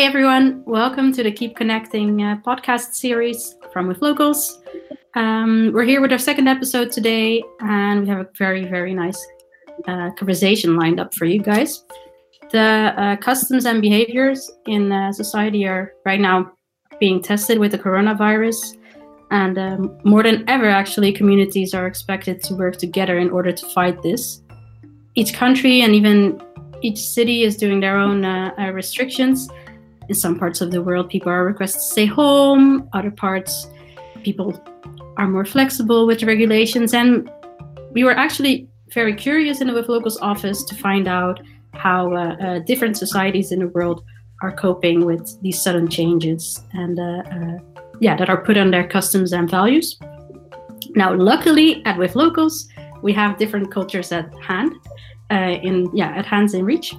Hey everyone, welcome to the Keep Connecting uh, podcast series from Withlocals. Um, we're here with our second episode today, and we have a very, very nice uh, conversation lined up for you guys. The uh, customs and behaviors in uh, society are right now being tested with the coronavirus, and um, more than ever, actually, communities are expected to work together in order to fight this. Each country and even each city is doing their own uh, uh, restrictions. In some parts of the world, people are requested to stay home. Other parts, people are more flexible with the regulations. And we were actually very curious in the Withlocals office to find out how uh, uh, different societies in the world are coping with these sudden changes and uh, uh, yeah, that are put on their customs and values. Now, luckily, at Withlocals, we have different cultures at hand uh, in yeah at hands in reach.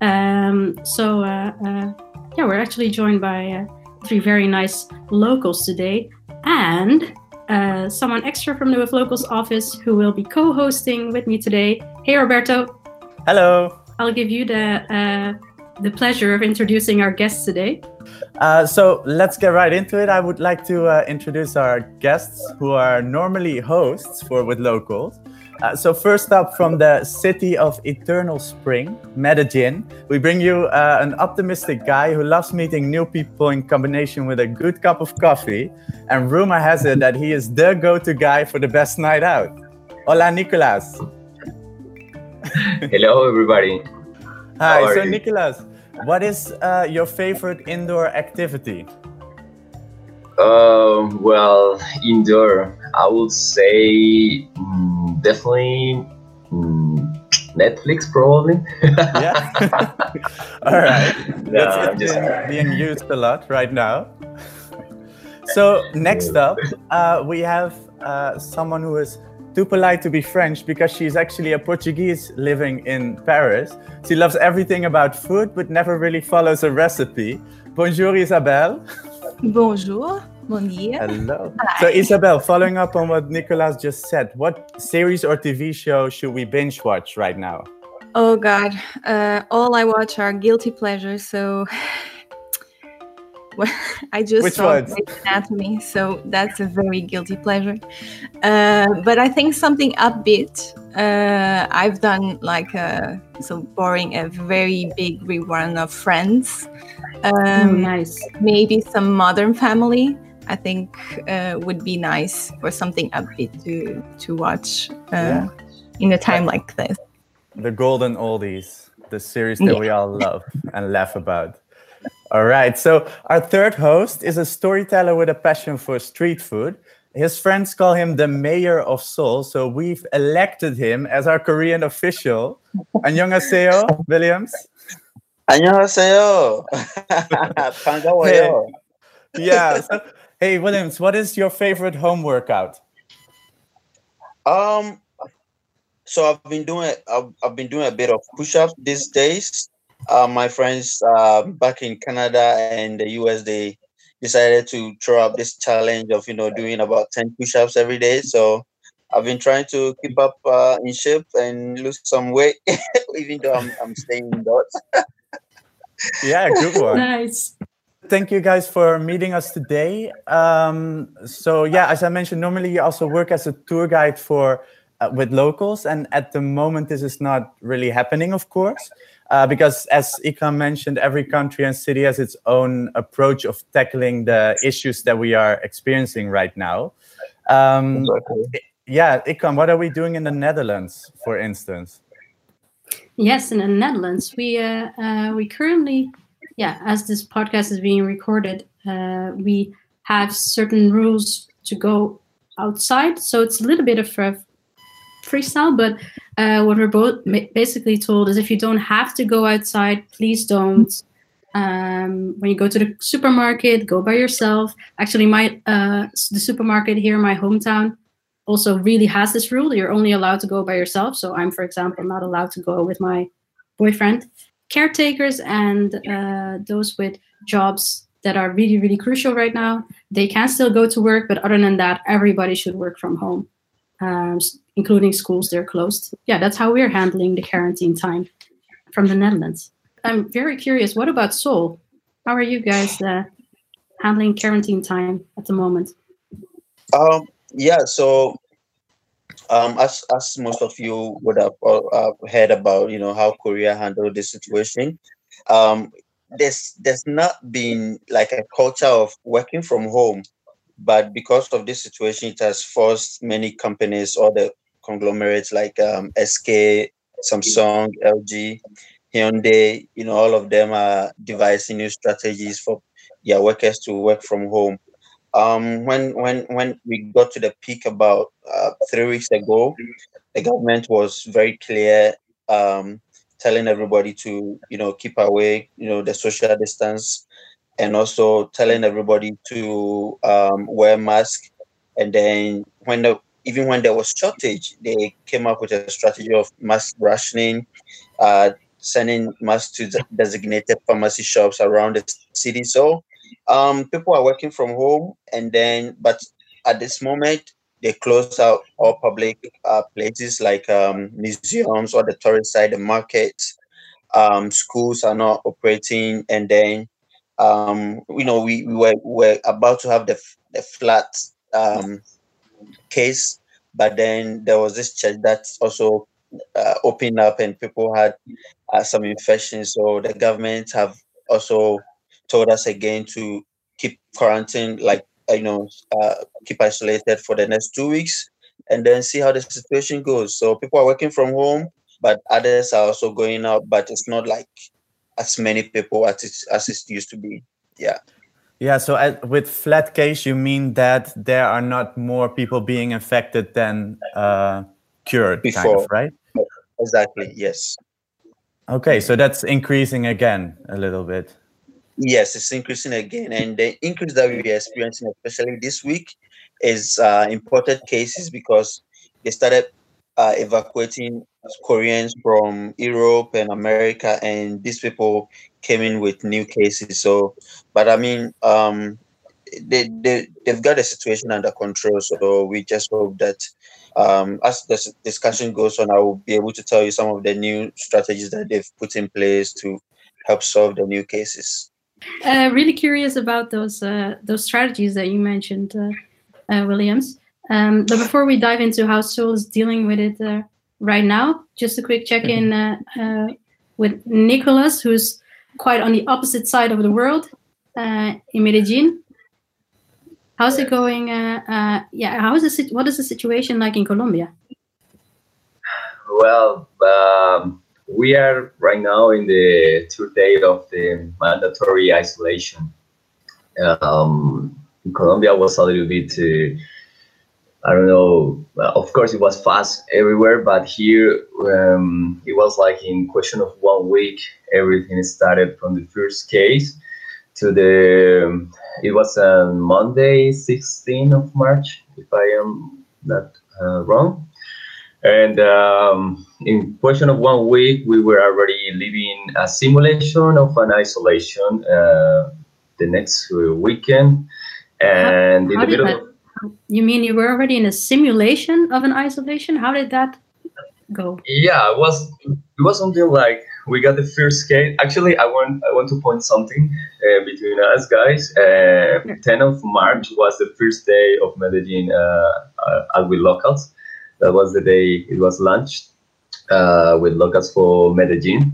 Um, so uh, yeah, we're actually joined by uh, three very nice locals today, and uh, someone extra from the Withlocals office who will be co-hosting with me today. Hey, Roberto. Hello. I'll give you the uh, the pleasure of introducing our guests today. Uh, so let's get right into it. I would like to uh, introduce our guests who are normally hosts for Withlocals. Uh, so first up from the city of eternal spring, Medellin, we bring you uh, an optimistic guy who loves meeting new people in combination with a good cup of coffee. And rumor has it that he is the go-to guy for the best night out. Hola, Nicolas. Hello, everybody. Hi. So you? Nicolas, what is uh, your favorite indoor activity? Um, well, indoor, I would say mm, definitely mm, Netflix, probably. Yeah. All right. No, That's I'm just- been being used a lot right now. So next up, uh, we have uh, someone who is too polite to be French because she's actually a Portuguese living in Paris. She loves everything about food but never really follows a recipe. Bonjour, Isabel. Bonjour. Hello. So, Isabel, following up on what Nicolas just said, what series or TV show should we binge watch right now? Oh God, uh, all I watch are guilty pleasures. So well, I just Which saw ones? Anatomy, so that's a very guilty pleasure. Uh, but I think something upbeat. Uh, I've done like a so boring a very big rerun of Friends. Oh, Um, nice. maybe some Modern Family. I think uh, would be nice for something upbeat to to watch uh, Yeah. in a time like this. The Golden Oldies, the series that Yeah. we all love and laugh about. All right. So, our third host is a storyteller with a passion for street food. His friends call him the mayor of Seoul. So, we've elected him as our Korean official. 안녕하세요, Williams. 안녕하세요. 반가워요. Yeah. so- hey, Williams, what is your favorite home workout? Um, so I've been doing I've, I've been doing a bit of push-ups these days. Uh, my friends uh, back in Canada and the US they decided to throw up this challenge of you know doing about ten push-ups every day. So I've been trying to keep up uh, in shape and lose some weight, even though I'm I'm staying indoors. Yeah, good one. Nice. Thank you guys for meeting us today. Um, so yeah, as I mentioned, normally you also work as a tour guide for uh, Withlocals, and at the moment this is not really happening, of course, uh, because as Ikram mentioned, every country and city has its own approach of tackling the issues that we are experiencing right now. Um, yeah, Ikram, what are we doing in the Netherlands, for instance? Yes, in the Netherlands, we uh, uh, we currently, yeah, as this podcast is being recorded, uh, we have certain rules to go outside. So it's a little bit of a freestyle, but uh, what we're both basically told is if you don't have to go outside, please don't. Um, when you go to the supermarket, go by yourself. Actually, my uh, the supermarket here in my hometown also really has this rule. You're only allowed to go by yourself. So I'm, for example, not allowed to go with my boyfriend. Caretakers and uh, those with jobs that are really, really crucial right now, they can still go to work. But other than that, everybody should work from home, um, including schools. They're closed. Yeah, that's how we're handling the quarantine time from the Netherlands. I'm very curious. What about Seoul? how are you guys uh, handling quarantine time at the moment? Um, yeah, so um, as as most of you would have uh, heard about, you know how Korea handled this situation. Um, there's there's not been like a culture of working from home, but because of this situation, it has forced many companies or the conglomerates like um, SK, Samsung, LG, Hyundai, you know, all of them are devising new strategies for their workers to work from home. Um, when when when we got to the peak about uh, three weeks ago, the government was very clear, um, telling everybody to you know keep away, you know, the social distance, and also telling everybody to um, wear mask. And then when the even when there was shortage, they came up with a strategy of mask rationing, uh, sending masks to designated pharmacy shops around the city. So um, people are working from home, and then but at this moment they close out all public uh, places like um, museums or the tourist side, the markets. Um, schools are not operating, and then um, you know we, we were, were about to have the the flat um, case, but then there was this church that also uh, opened up, and people had uh, some infections. So the government have also told us again to keep quarantine, like you know, uh, keep isolated for the next two weeks, and then see how the situation goes. So people are working from home, but others are also going out, but it's not like as many people as it, as it used to be. Yeah. Yeah, so at, with flat case, you mean that there are not more people being infected than uh, cured, Before. kind of, right? Exactly. Yes. Okay, so that's increasing again a little bit. Yes, it's increasing again, and the increase that we're experiencing, especially this week, is uh, imported cases because they started uh, evacuating Koreans from Europe and America, and these people came in with new cases. So, but I mean, um, they, they they've got the situation under control. So we just hope that um, as the discussion goes on, I will be able to tell you some of the new strategies that they've put in place to help solve the new cases. Uh, really curious about those uh, those strategies that you mentioned, uh, uh Williams. Um, but before we dive into how Seoul is dealing with it uh, right now, just a quick check in mm-hmm. uh, with Nicolas, who's quite on the opposite side of the world in Medellin. How's it going? yeah, how is the what is the situation like in Colombia? Well. Um we are right now in the third day of the mandatory isolation. Um, in Colombia was a little bit, uh, I don't know. of course, it was fast everywhere, but here um, it was like in question of one week. Everything started from the first case to the. It was on Monday, 16th of March, if I am not uh, wrong and um, in question of one week, we were already living a simulation of an isolation uh, the next weekend. And how, in the middle that, of, You mean you were already in a simulation of an isolation? How did that go? Yeah, it was it was something like we got the first case. Actually, I want I want to point something uh, between us guys. Uh, 10th of March was the first day of Medellin uh, uh, Withlocals that was the day it was launched uh, Withlocals for Medellin.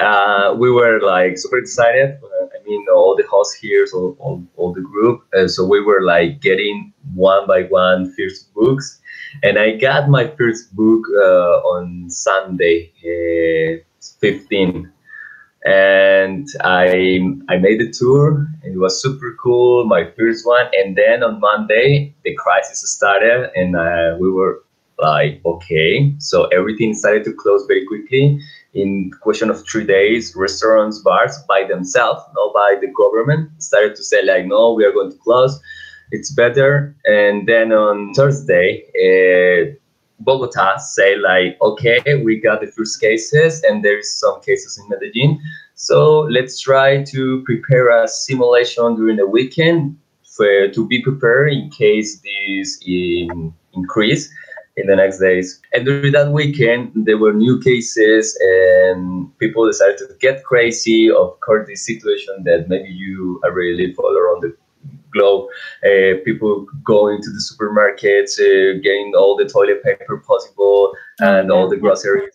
Uh, we were like super excited. I mean, all the hosts here, so all, all the group. Uh, so we were like getting one by one first books. And I got my first book uh, on Sunday, uh, 15 and I I made the tour. It was super cool, my first one. And then on Monday, the crisis started, and uh, we were like okay. So everything started to close very quickly in question of three days. Restaurants bars by themselves not by the government started to say like no we are going to close. It's better. And then on thursday uh, bogota say like okay we got the first cases and there's some cases in medellin. So let's try to prepare a simulation during the weekend for, to be prepared in case this in, increase in the next days. And during that weekend, there were new cases, and people decided to get crazy. Of course, this situation that maybe you already live all around the globe. Uh, people going to the supermarkets, uh, getting all the toilet paper possible, and all the groceries.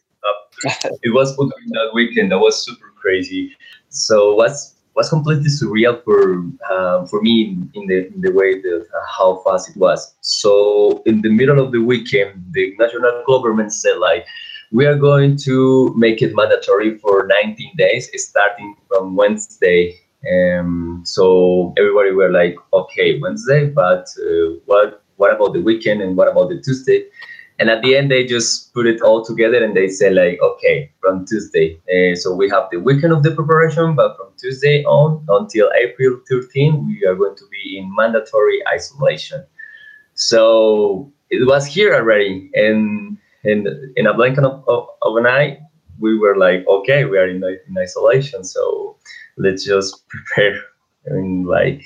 it was that weekend. That was super crazy. So what's was completely surreal for uh, for me in the in the way that uh, how fast it was. So in the middle of the weekend, the national government said like, we are going to make it mandatory for 19 days, starting from Wednesday. Um, so everybody were like, okay, Wednesday, but uh, what what about the weekend and what about the Tuesday? And at the end, they just put it all together and they say like, okay, from Tuesday. Uh, so we have the weekend of the preparation, but from Tuesday on until April 13, we are going to be in mandatory isolation. So it was here already, and in in a blink of, of, of an eye, we were like, okay, we are in, in isolation, so let's just prepare in like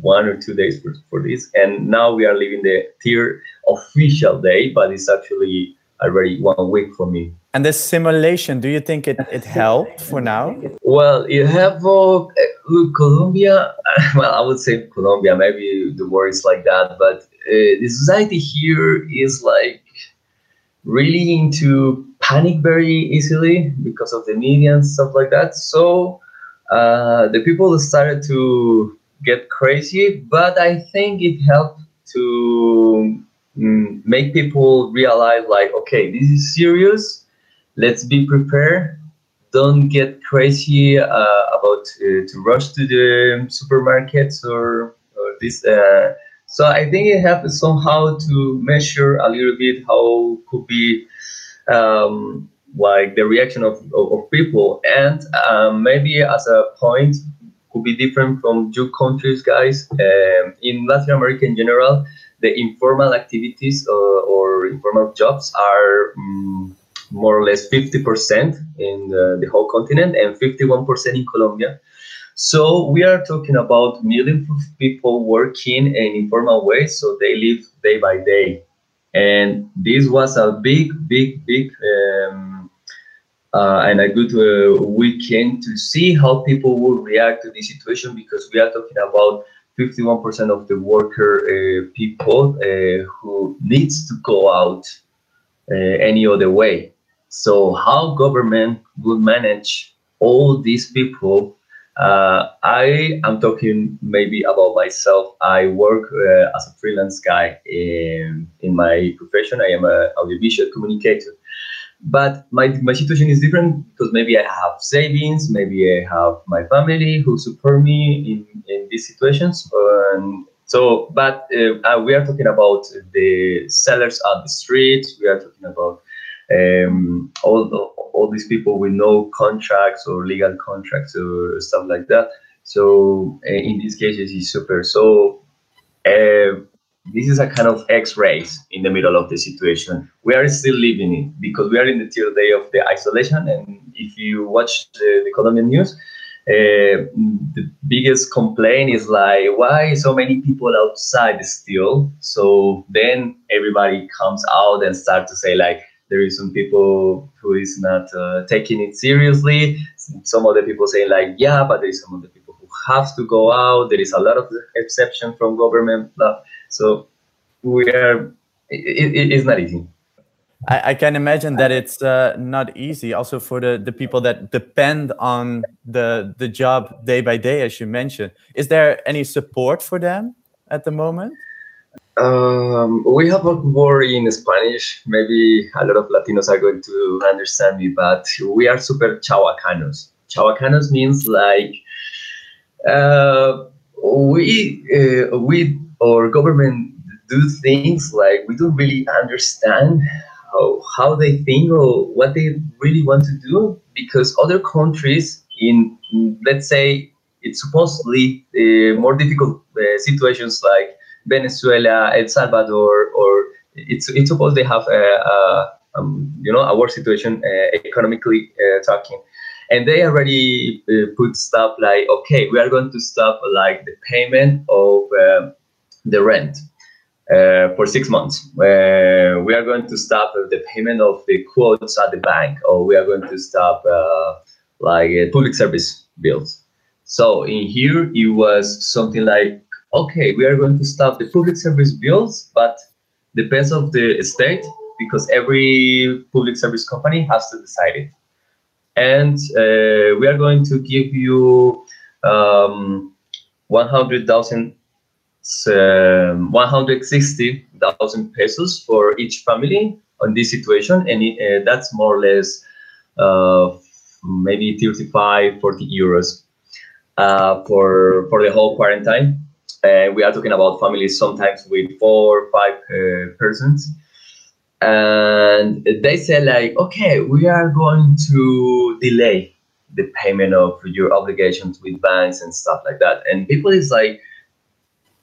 one or two days for, for this. And now we are leaving the tier official day, but it's actually already one week for me. And the simulation, do you think it, it helped for now? Well, you have uh, Colombia. Well, I would say Colombia. Maybe the word is like that, but uh, the society here is like really into panic very easily because of the media and stuff like that. So uh, the people started to get crazy, but I think it helped to mm, make people realize like, okay, this is serious. Let's be prepared. Don't get crazy uh, about uh, to rush to the supermarkets or, or this. Uh, so I think it helped somehow to measure a little bit how could be um, like the reaction of, of, of people and um, maybe as a point could be different from your countries, guys. Um, in Latin America in general, the informal activities uh, or informal jobs are um, more or less 50% in the, the, whole continent and 51% in Colombia. So we are talking about millions of people working in informal ways, so they live day by day. And this was a big, big, big um, uh, and a good uh, weekend to see how people will react to this situation because we are talking about 51% of the worker uh, people uh, who needs to go out uh, any other way. So how government will manage all these people? Uh, I am talking maybe about myself. I work as a freelance guy in, in my profession. I am an audiovisual communicator. But my, my situation is different because maybe I have savings, maybe I have my family who support me in, in these situations. So, but uh, uh, we are talking about the sellers at the street. We are talking about um, all all these people with no contracts or legal contracts or stuff like that. So, uh, in these cases, it's super. So, uh, this is a kind of X-rays in the middle of the situation. We are still living it because we are in the third day of the isolation. And if you watch the, the Colombian news, uh, the biggest complaint is like, why so many people outside still? So then everybody comes out and start to say like, there is some people who is not uh, taking it seriously. Some other people say like, yeah, but there is some other people who have to go out. There is a lot of exception from government. Blah. So we are. It, it is not easy. I, I, can imagine that it's uh, not easy also for the, the people that depend on the the job day by day as you mentioned is there any support for them at the moment um, we have a word in spanish maybe a lot of latinos are going to understand me but we are super chabacanos chabacanos means like uh, we uh, we or government do things like we don't really understand how, how they think or what they really want to do because other countries in let's say it's supposedly uh, more difficult uh, situations like Venezuela, El Salvador, or it's it's supposed they have a, a um, you know a worse situation uh, economically uh, talking, and they already uh, put stuff like okay we are going to stop like the payment of um, the rent. uh, for six months. Uh, we are going to stop the payment of the quotes at the bank, or we are going to stop uh, like uh, public service bills. So in here, it was something like, okay, we are going to stop the public service bills, but depends of the state because every public service company has to decide it. And uh, we are going to give you um, 100,000 um, 160,000 pesos for each family on this situation, and it, uh, that's more or less uh, maybe 35, 40 euros uh, for for the whole quarantine. Uh, we are talking about families sometimes with four five uh, persons, and they say like, okay, we are going to delay the payment of your obligations with banks and stuff like that, and people is like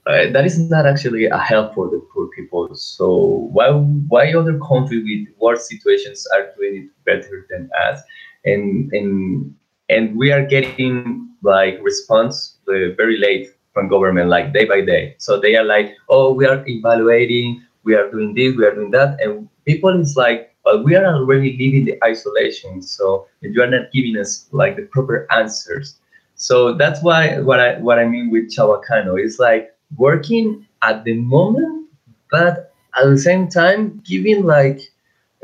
uh, that is not actually a help for the poor people. So why why other countries with worse situations are doing it better than us, and and and we are getting like response uh, very late from government, like day by day. So they are like, oh, we are evaluating, we are doing this, we are doing that, and people is like, well, we are already living the isolation, so you are not giving us like the proper answers. So that's why what I what I mean with Chabacano is like working at the moment, but at the same time giving like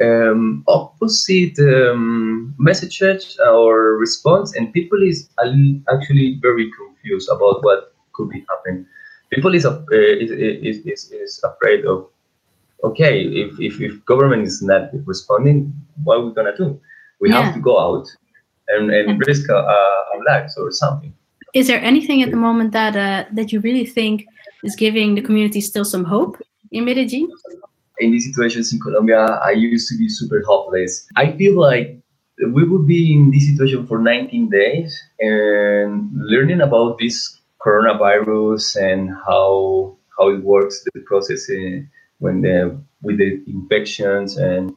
um, opposite um, messages or response, and people is actually very confused about what could be happening. People is, uh, is, is, is, is afraid of okay if, if, if government is not responding, what are we gonna do? We yeah. have to go out and, and risk our, our lives or something. Is there anything at the moment that uh, that you really think is giving the community still some hope in Medellin? In these situations in Colombia, I used to be super hopeless. I feel like we would be in this situation for 19 days and learning about this coronavirus and how how it works, the process in, when the, with the infections and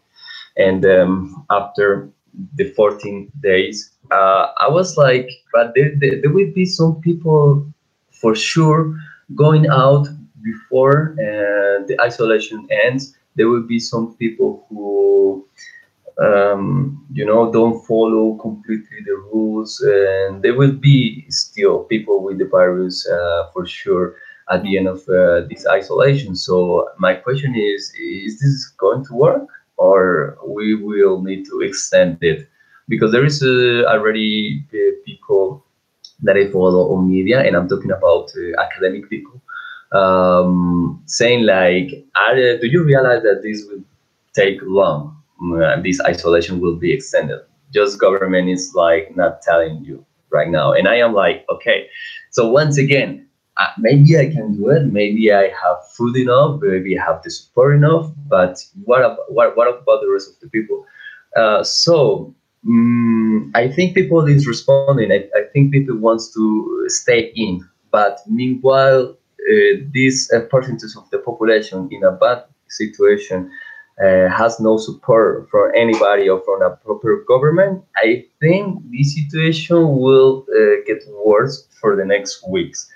and um, after the 14 days, uh, I was like, but there, there, there will be some people for sure going out before uh, the isolation ends, there will be some people who, um, you know, don't follow completely the rules, and there will be still people with the virus uh, for sure at the end of uh, this isolation. So my question is: Is this going to work, or we will need to extend it? Because there is uh, already uh, people that I follow on media, and I'm talking about uh, academic people, um, saying like, are, "Do you realize that this will take long? Uh, this isolation will be extended. Just government is like not telling you right now." And I am like, okay. So once again, uh, maybe I can do it. Maybe I have food enough. Maybe I have the support enough. But what about, what, what about the rest of the people? Uh, so Mm, I think people is responding. I, I, think people wants to stay in, but meanwhile, uh, this uh, percentage of the population in a bad situation uh, has no support from anybody or from a proper government. I think this situation will uh, get worse for the next weeks,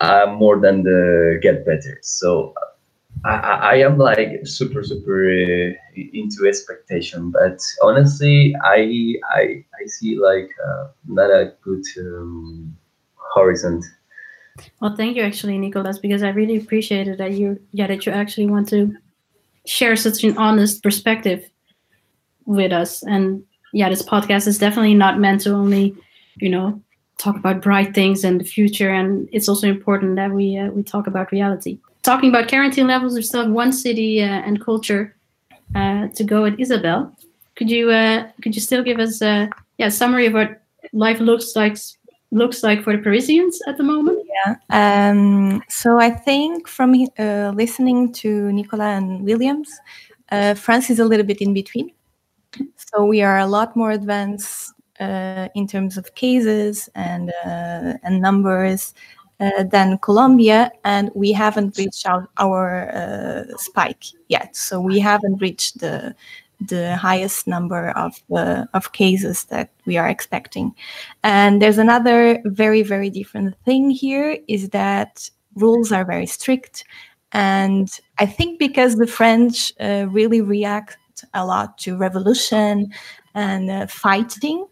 uh, more than the get better. So I, I am like super super uh, into expectation, but honestly, I I I see like uh, not a good um, horizon. Well, thank you actually, Nicolas, because I really appreciated that you yeah that you actually want to share such an honest perspective with us. And yeah, this podcast is definitely not meant to only you know talk about bright things and the future, and it's also important that we uh, we talk about reality talking about quarantine levels, we still have one city uh, and culture uh, to go at Isabel. Could you uh, could you still give us a yeah summary of what life looks like looks like for the Parisians at the moment? Yeah. Um, so I think from uh, listening to Nicola and Williams, uh, France is a little bit in between. So we are a lot more advanced uh, in terms of cases and and numbers uh, than Colombia, and we haven't reached our, our uh, spike yet. So we haven't reached the the highest number of uh, of cases that we are expecting. And there's another very very different thing here is that rules are very strict, And I think because the French uh, really react a lot to revolution and uh, fighting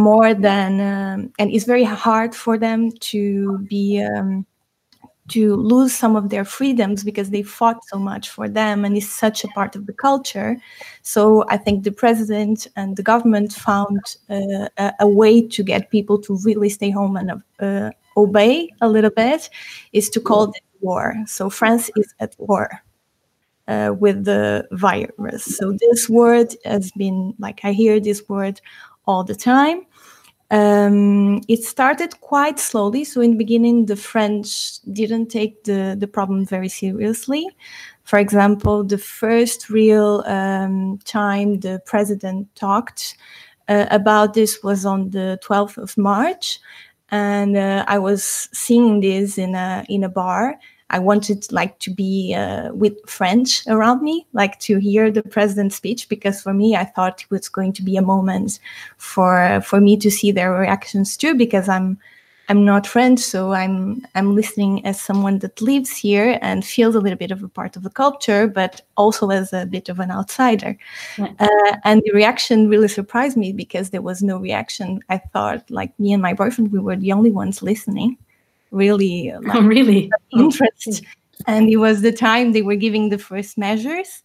more than, um, and it's very hard for them to be. Um, to lose some of their freedoms because they fought so much for them and it's such a part of the culture. So I think the president and the government found uh, a, a, way to get people to really stay home and uh, obey a little bit is to call it war. So France is at war. Uh, with the virus. So this word has been like I hear this word all the time. Um, it started quite slowly. So in the beginning, the French didn't take the, the problem very seriously. For example, the first real um, time the president talked uh, about this was on the 12th of March. And uh, I was seeing this in a, in a bar I wanted like to be uh, with French around me, like to hear the president's speech, because for me, I thought it was going to be a moment for for me to see their reactions too, because I'm I'm not French, so I'm I'm listening as someone that lives here and feels a little bit of a part of the culture, but also as a bit of an outsider. Uh, and the reaction really surprised me because there was no reaction. I thought, like me and my boyfriend, we were the only ones listening really like, oh, really interest. And it was the time they were giving the first measures.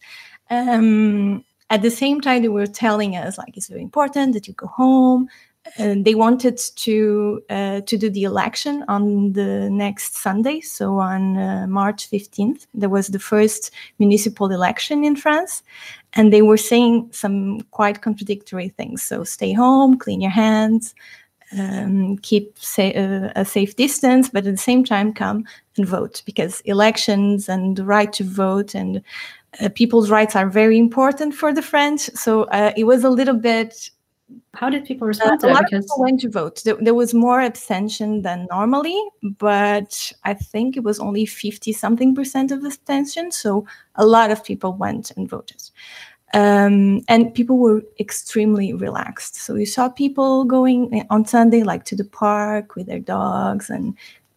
Um, at the same time they were telling us like it's very important that you go home. And they wanted to uh, to do the election on the next Sunday, so on uh, March 15th. There was the first municipal election in France, and they were saying some quite contradictory things. So stay home, clean your hands, um, keep uh, a safe distance, but at the same time come and vote because elections and the right to vote and uh, people's rights are very important for the French. So uh, it was a little bit. How did people respond to it? A lot because... of people went to vote. There, there, was more abstention than normally, but I think it was only 50 something percent of the abstention. So a lot of people went and voted. Um, and people were extremely relaxed. So you saw people going on Sunday, like to the park with their dogs and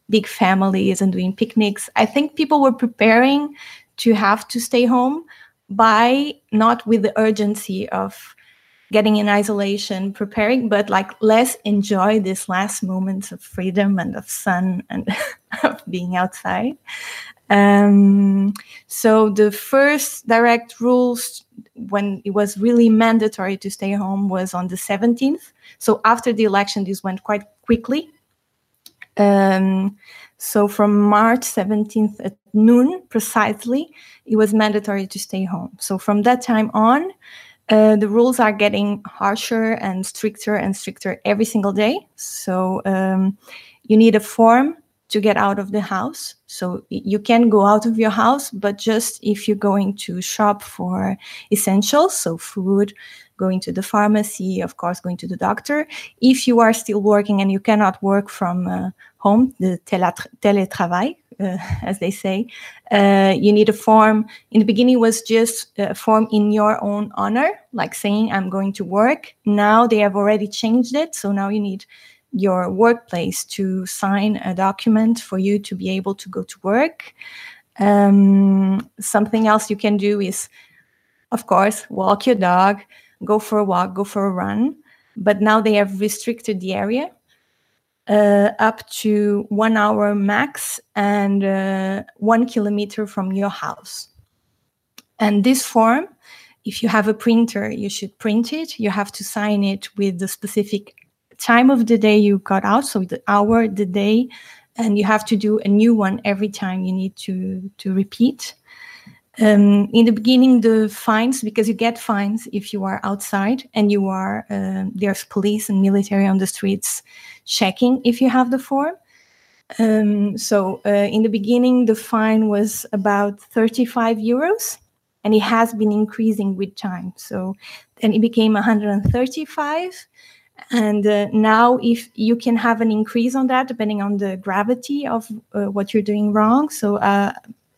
big families and doing picnics. I think people were preparing to have to stay home by not with the urgency of getting in isolation, preparing, but like let's enjoy this last moments of freedom and of sun and of being outside. Um, so the first direct rules when it was really mandatory to stay home was on the 17th. So after the election, this went quite quickly. Um, so from March 17th at noon precisely, it was mandatory to stay home. So from that time on, uh, the rules are getting harsher and stricter and stricter every single day. So um, you need a form to get out of the house. So you can go out of your house, but just if you're going to shop for essentials, so food, going to the pharmacy, of course, going to the doctor. If you are still working and you cannot work from uh, home, the télétravail, uh, as they say, uh, you need a form. In the beginning, was just a form in your own honor, like saying, I'm going to work. Now they have already changed it. So now you need your workplace to sign a document for you to be able to go to work. Um, something else you can do is, of course, walk your dog, go for a walk, go for a run. But now they have restricted the area uh, up to one hour max and uh, one kilometer from your house. And this form, if you have a printer, you should print it. You have to sign it with the specific time of the day you got out, so the hour, the day, and you have to do a new one every time you need to to repeat. Um, in the beginning, the fines because you get fines if you are outside and you are uh, there's police and military on the streets checking if you have the form. Um, so uh, in the beginning, the fine was about 35 euros, and it has been increasing with time. So then it became 135 and uh, now if you can have an increase on that depending on the gravity of uh, what you're doing wrong. So uh,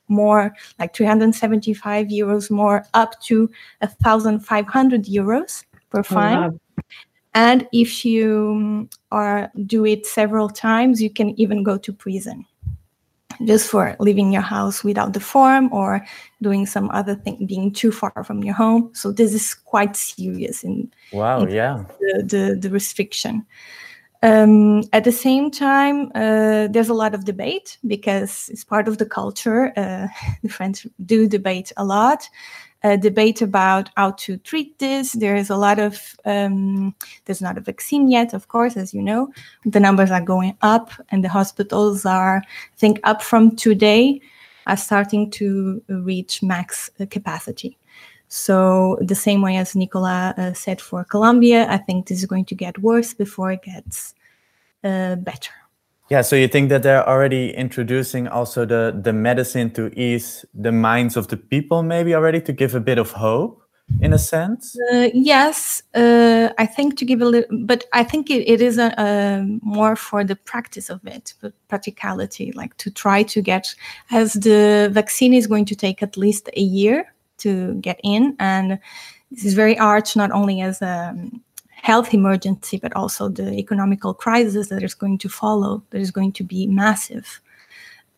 more like 375 euros more up to 1500 euros per fine. oh, wow. and if you um, are do it several times you can even go to prison just for leaving your house without the form or doing some other thing, being too far from your home. So this is quite serious in wow, in yeah, the, the, the restriction. Um, at the same time, uh, there's a lot of debate because it's part of the culture. Uh, the French do debate a lot. Uh, debate about how to treat this. There is a lot of, um, there's not a vaccine yet, of course, as you know. The numbers are going up, and the hospitals are, I think, up from today, are starting to reach max uh, capacity. So, the same way as Nicola uh, said for Colombia, I think this is going to get worse before it gets uh, better. Yeah, so you think that they're already introducing also the the medicine to ease the minds of the people, maybe already to give a bit of hope, in a sense. Uh, yes, uh, I think to give a little, but I think it, it is a, a more for the practice of it, the practicality, like to try to get, as the vaccine is going to take at least a year to get in, and this is very arch, not only as a health emergency, but also the economical crisis that is going to follow, that is going to be massive.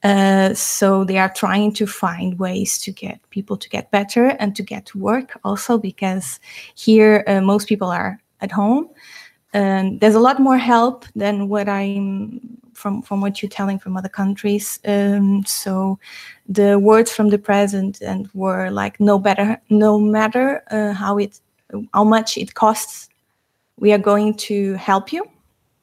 Uh, so they are trying to find ways to get people to get better and to get to work also because here uh, most people are at home and there's a lot more help than what i'm from from what you're telling from other countries um, so the words from the president and were like no better no matter uh, how it how much it costs we are going to help you.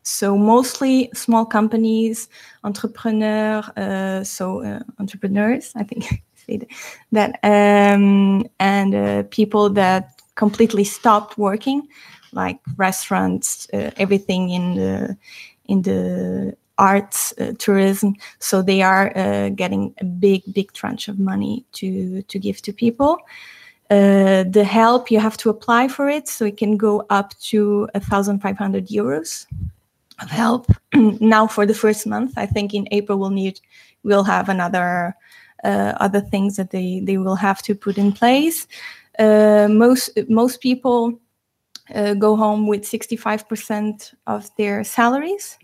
So mostly small companies, entrepreneurs, uh, so uh, entrepreneurs, I think that, um, and uh, people that completely stopped working, like restaurants, uh, everything in the in the arts, uh, tourism. So they are uh, getting a big, big tranche of money to to give to people. Uh, the help you have to apply for it so it can go up to 1500 euros of help. Now for the first month i think in april we'll need we'll have another uh, other things that they they will have to put in place. Uh, most most people uh, go home with 65% of their salaries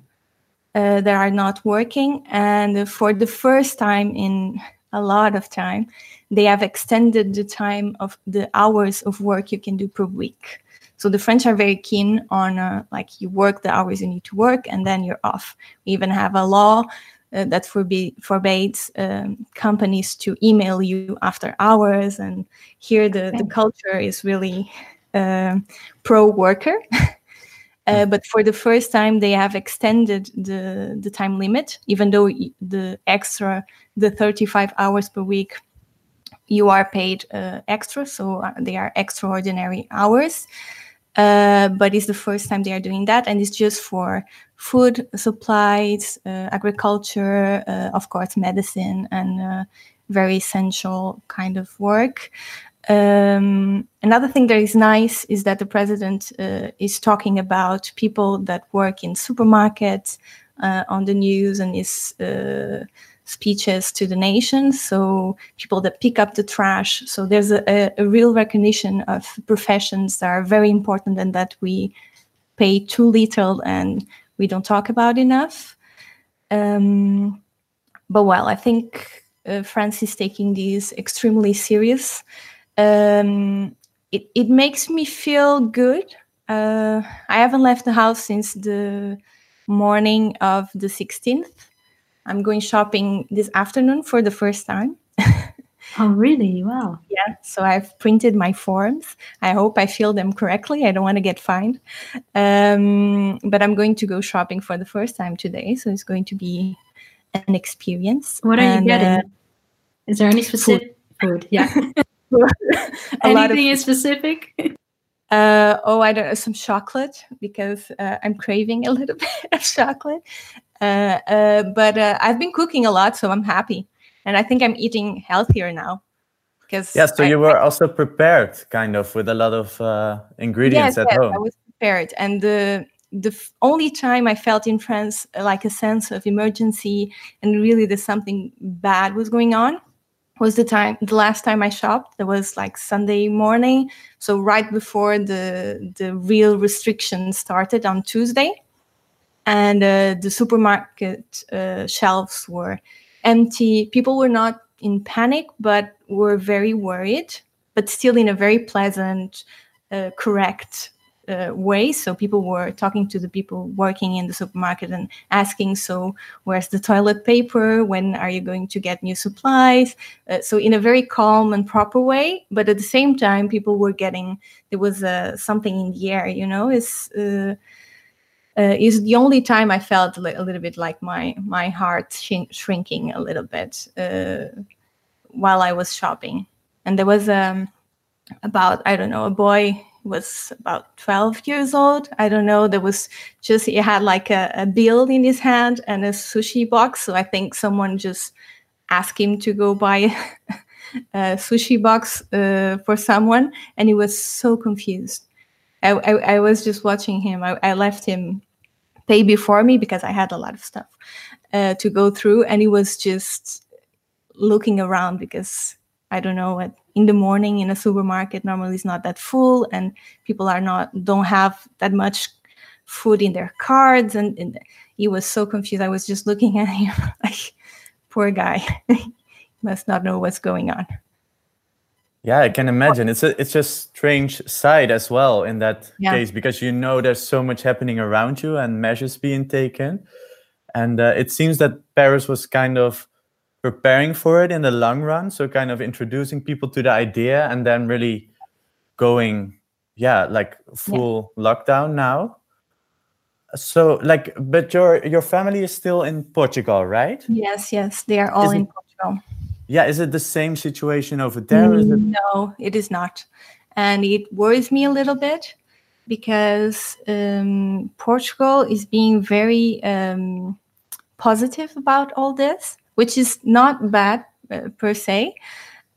uh, that are not working. And for the first time in a lot of time they have extended the time of the hours of work you can do per week. So the French are very keen on uh, like you work the hours you need to work and then you're off. We even have a law uh, that forbi- forbids um, companies to email you after hours. And here the, the culture is really uh, pro worker. Uh, but for the first time, they have extended the, the time limit, even though the extra, the 35 hours per week you are paid uh, extra, so uh, they are extraordinary hours. Uh, but it's the first time they are doing that, and it's just for food supplies, uh, agriculture, uh, of course, medicine, and uh, very essential kind of work. Um, another thing that is nice is that the president is talking about people that work in supermarkets on the news and is speeches to the nation. So people that pick up the trash. So there's a, a, real recognition of professions that are very important and that we pay too little and we don't talk about enough. Um, but well, I think uh, France is taking these extremely serious. Um, it, it makes me feel good. Uh, I haven't left the house since the morning of the 16th I'm going shopping this afternoon for the first time. oh, really? Wow. Yeah. So I've printed my forms. I hope I fill them correctly. I don't want to get fined. Um, but I'm going to go shopping for the first time today. So it's going to be an experience. What are and, you getting? Uh, Is there any specific food? food. Yeah. Anything is specific? Uh, oh, I don't know, some chocolate because uh, I'm craving a little bit of chocolate. Uh, uh, but uh, I've been cooking a lot, so I'm happy, and I think I'm eating healthier now. Because yeah, so I, you were I, also prepared, kind of, with a lot of uh, ingredients yes, at yes, home. I was prepared, and the the only time I felt in France like a sense of emergency and really that something bad was going on was the time the last time I shopped. That was like Sunday morning, so right before the the real restrictions started on Tuesday and uh, the supermarket uh, shelves were empty. People were not in panic, but were very worried, but still in a very pleasant, uh, correct uh, way. So people were talking to the people working in the supermarket and asking, "So where's the toilet paper? When are you going to get new supplies?" Uh, so in a very calm and proper way, but at the same time, people were getting there was uh, something in the air. You know, is uh, is the only time I felt a, li- a little bit like my my heart sh- shrinking a little bit uh, while I was shopping, and there was um, about I don't know a boy was about 12 years old. I don't know. There was just, he had like a, a bill in his hand and a sushi box. So I think someone just asked him to go buy a sushi box uh, for someone. And he was so confused. I, I, I was just watching him. I, I, left him pay before me because I had a lot of stuff uh, to go through. And he was just looking around because I don't know what in the morning in a supermarket normally is not that full and people are not don't have that much food in their cards and, and he was so confused. I was just looking at him like poor guy. must not know what's going on. Yeah, I can imagine. It's a it's a strange side as well in that yeah. case because you know there's so much happening around you and measures being taken, and uh, it seems that Paris was kind of preparing for it in the long run so kind of introducing people to the idea and then really going yeah like full yeah. lockdown now so like but your your family is still in portugal right yes yes they are all is in portugal yeah is it the same situation over there it... no it is not and it worries me a little bit because um, portugal is being very um, positive about all this which is not bad uh, per se.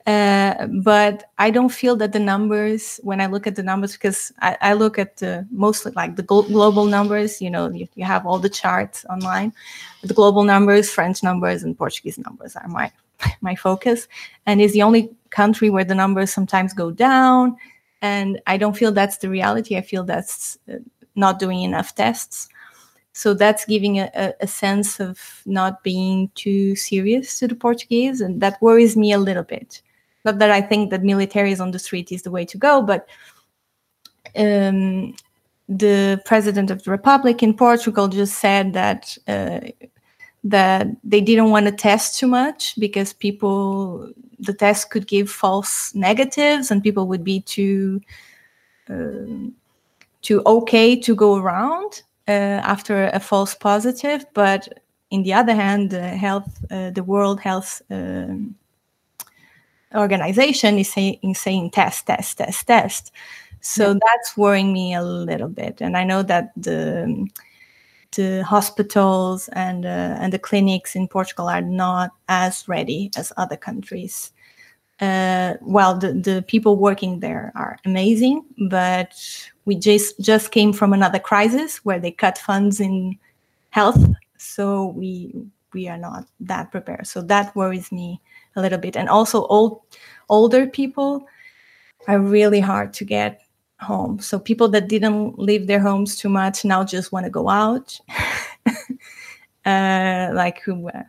Uh, but I don't feel that the numbers, when I look at the numbers, because I, I look at the mostly like the global numbers, you know, you, you, have all the charts online. The global numbers, French numbers, and Portuguese numbers are my my focus, and is the only country where the numbers sometimes go down. And I don't feel that's the reality. I feel that's uh, not doing enough tests. So that's giving a, a, sense of not being too serious to the Portuguese, and that worries me a little bit. Not that I think that militaries on the street is the way to go, but um, the president of the republic in Portugal just said that uh, that they didn't want to test too much because people the test could give false negatives and people would be too uh, too okay to go around uh, after a false positive, but in the other hand, the health, uh, the World Health um, Organization is saying, saying test, test, test, test. So yeah. that's worrying me a little bit, and I know that the the hospitals and uh, and the clinics in Portugal are not as ready as other countries. Uh, well, the, the people working there are amazing, but we just just came from another crisis where they cut funds in health so we we are not that prepared so that worries me a little bit and also old older people are really hard to get home so people that didn't leave their homes too much now just want to go out uh, like who uh,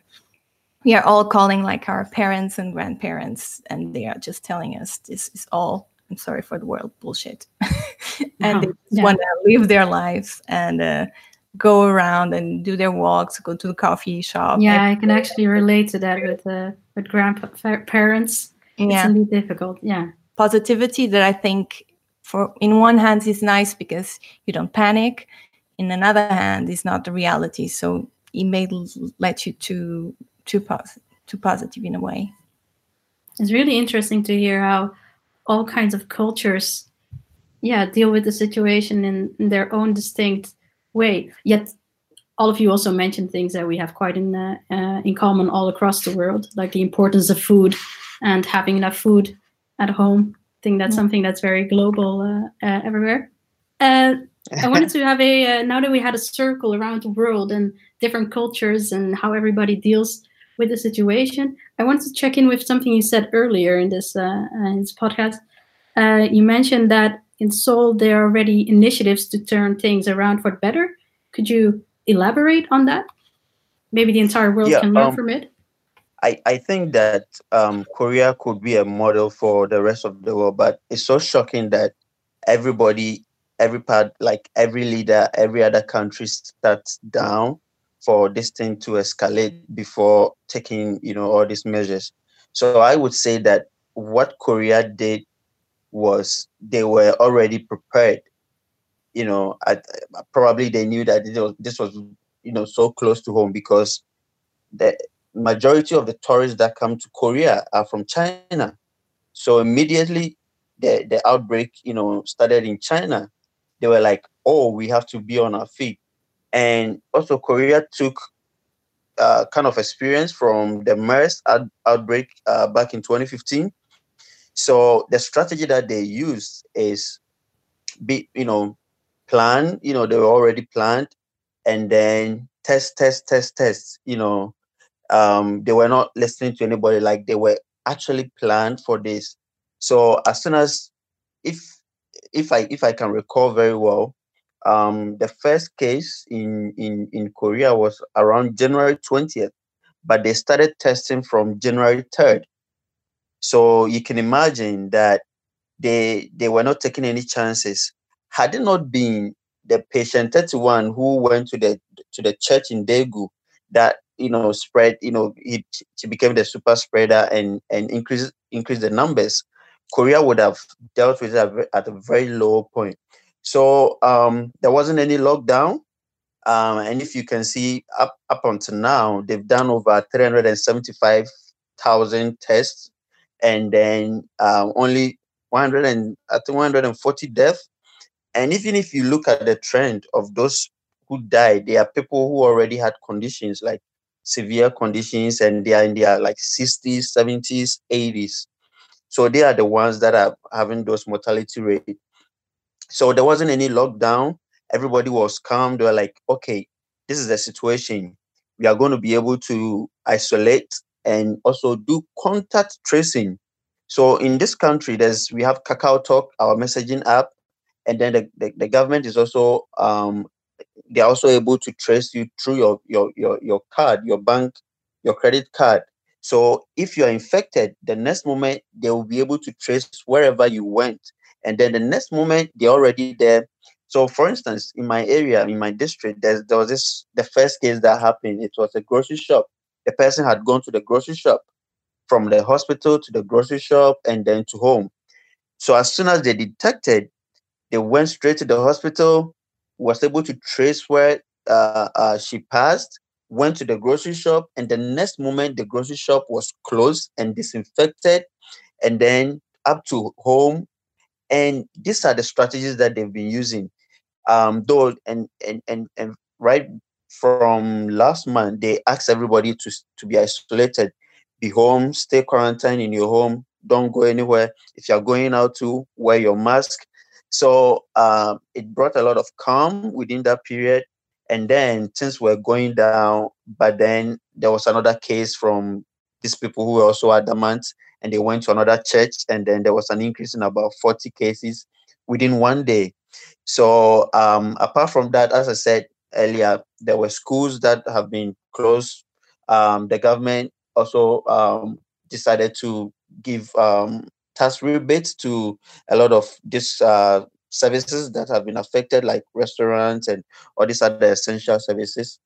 we are all calling like our parents and grandparents and they are just telling us this is all I'm sorry for the world bullshit. and they just yeah. want to live their lives and uh, go around and do their walks, go to the coffee shop. Yeah, I can actually relate to that with uh, with grandparents. Yeah. It's really difficult. Yeah. Positivity that I think for in one hand it's nice because you don't panic. In another hand it's not the reality. So it may let you to too pos- too positive in a way. It's really interesting to hear how all kinds of cultures yeah deal with the situation in, in their own distinct way yet all of you also mentioned things that we have quite in uh, uh, in common all across the world like the importance of food and having enough food at home think that's yeah. something that's very global uh, uh everywhere uh, i wanted to have a uh, now that we had a circle around the world and different cultures and how everybody deals with the situation. I wanted to check in with something you said earlier in this, uh, in this podcast. Uh, you mentioned that in Seoul there are already initiatives to turn things around for better. Could you elaborate on that? Maybe the entire world yeah, can learn um, from it. I, I think that um, Korea could be a model for the rest of the world, but it's so shocking that everybody, every part, like every leader, every other country starts down for this thing to escalate before taking, you know, all these measures. So I would say that what Korea did was they were already prepared. You know, probably they knew that this was, you know, so close to home because the majority of the tourists that come to Korea are from China. So immediately the, the outbreak, you know, started in China. They were like, oh, we have to be on our feet. And also Korea took uh, kind of experience from the MERS out- outbreak uh, back in 2015. So the strategy that they use is be, you know, plan, you know, they were already planned and then test, test, test, test, you know, um, they were not listening to anybody like they were actually planned for this. So as soon as if if i if i can recall very well um, the first case in in in korea was around january 20th but they started testing from january 3rd so you can imagine that they they were not taking any chances. Had it not been the patient 31 who went to the to the church in daegu that you know spread you know it she became the super spreader and and increase increase the numbers korea would have dealt with it at a very low point. So um there wasn't any lockdown. Um and if you can see up up until now they've done over 375,000 tests and then um, only 100 and I think 140 deaths. And even if you look at the trend of those who died, they are people who already had conditions like severe conditions and they are in their like 60s, 70s, 80s. So they are the ones that are having those mortality rate. So there wasn't any lockdown. Everybody was calm. They were like, okay, this is the situation. We are going to be able to isolate and also do contact tracing. So in this country, there's we have Kakao Talk, our messaging app, and then the, the, the government is also um, they're also able to trace you through your your your your card, your bank, your credit card. So if you're infected, the next moment they will be able to trace wherever you went, and then the next moment they're already there. So, for instance, in my area, in my district, there was this the first case that happened. It was a grocery shop. The person had gone to the grocery shop from the hospital to the grocery shop and then to home. So as soon as they detected, they went straight to the hospital was able to trace where uh, uh, she passed, went to the grocery shop, and the next moment the grocery shop was closed and disinfected, and then up to home. And these are the strategies that they've been using. Um, though, and and and and right from last month, they asked everybody to to be isolated, be home, stay quarantined in your home, don't go anywhere. If you're going out to wear your mask, so um, it brought a lot of calm within that period. And then things were going down, but then there was another case from these people who were also adamant and they went to another church and then there was an increase in about 40 cases within one day. So um, apart from that, as I said earlier, there were schools that have been closed. Um, the government also um, decided to give um, tax rebates to a lot of these uh, services that have been affected, like restaurants and all these other essential services.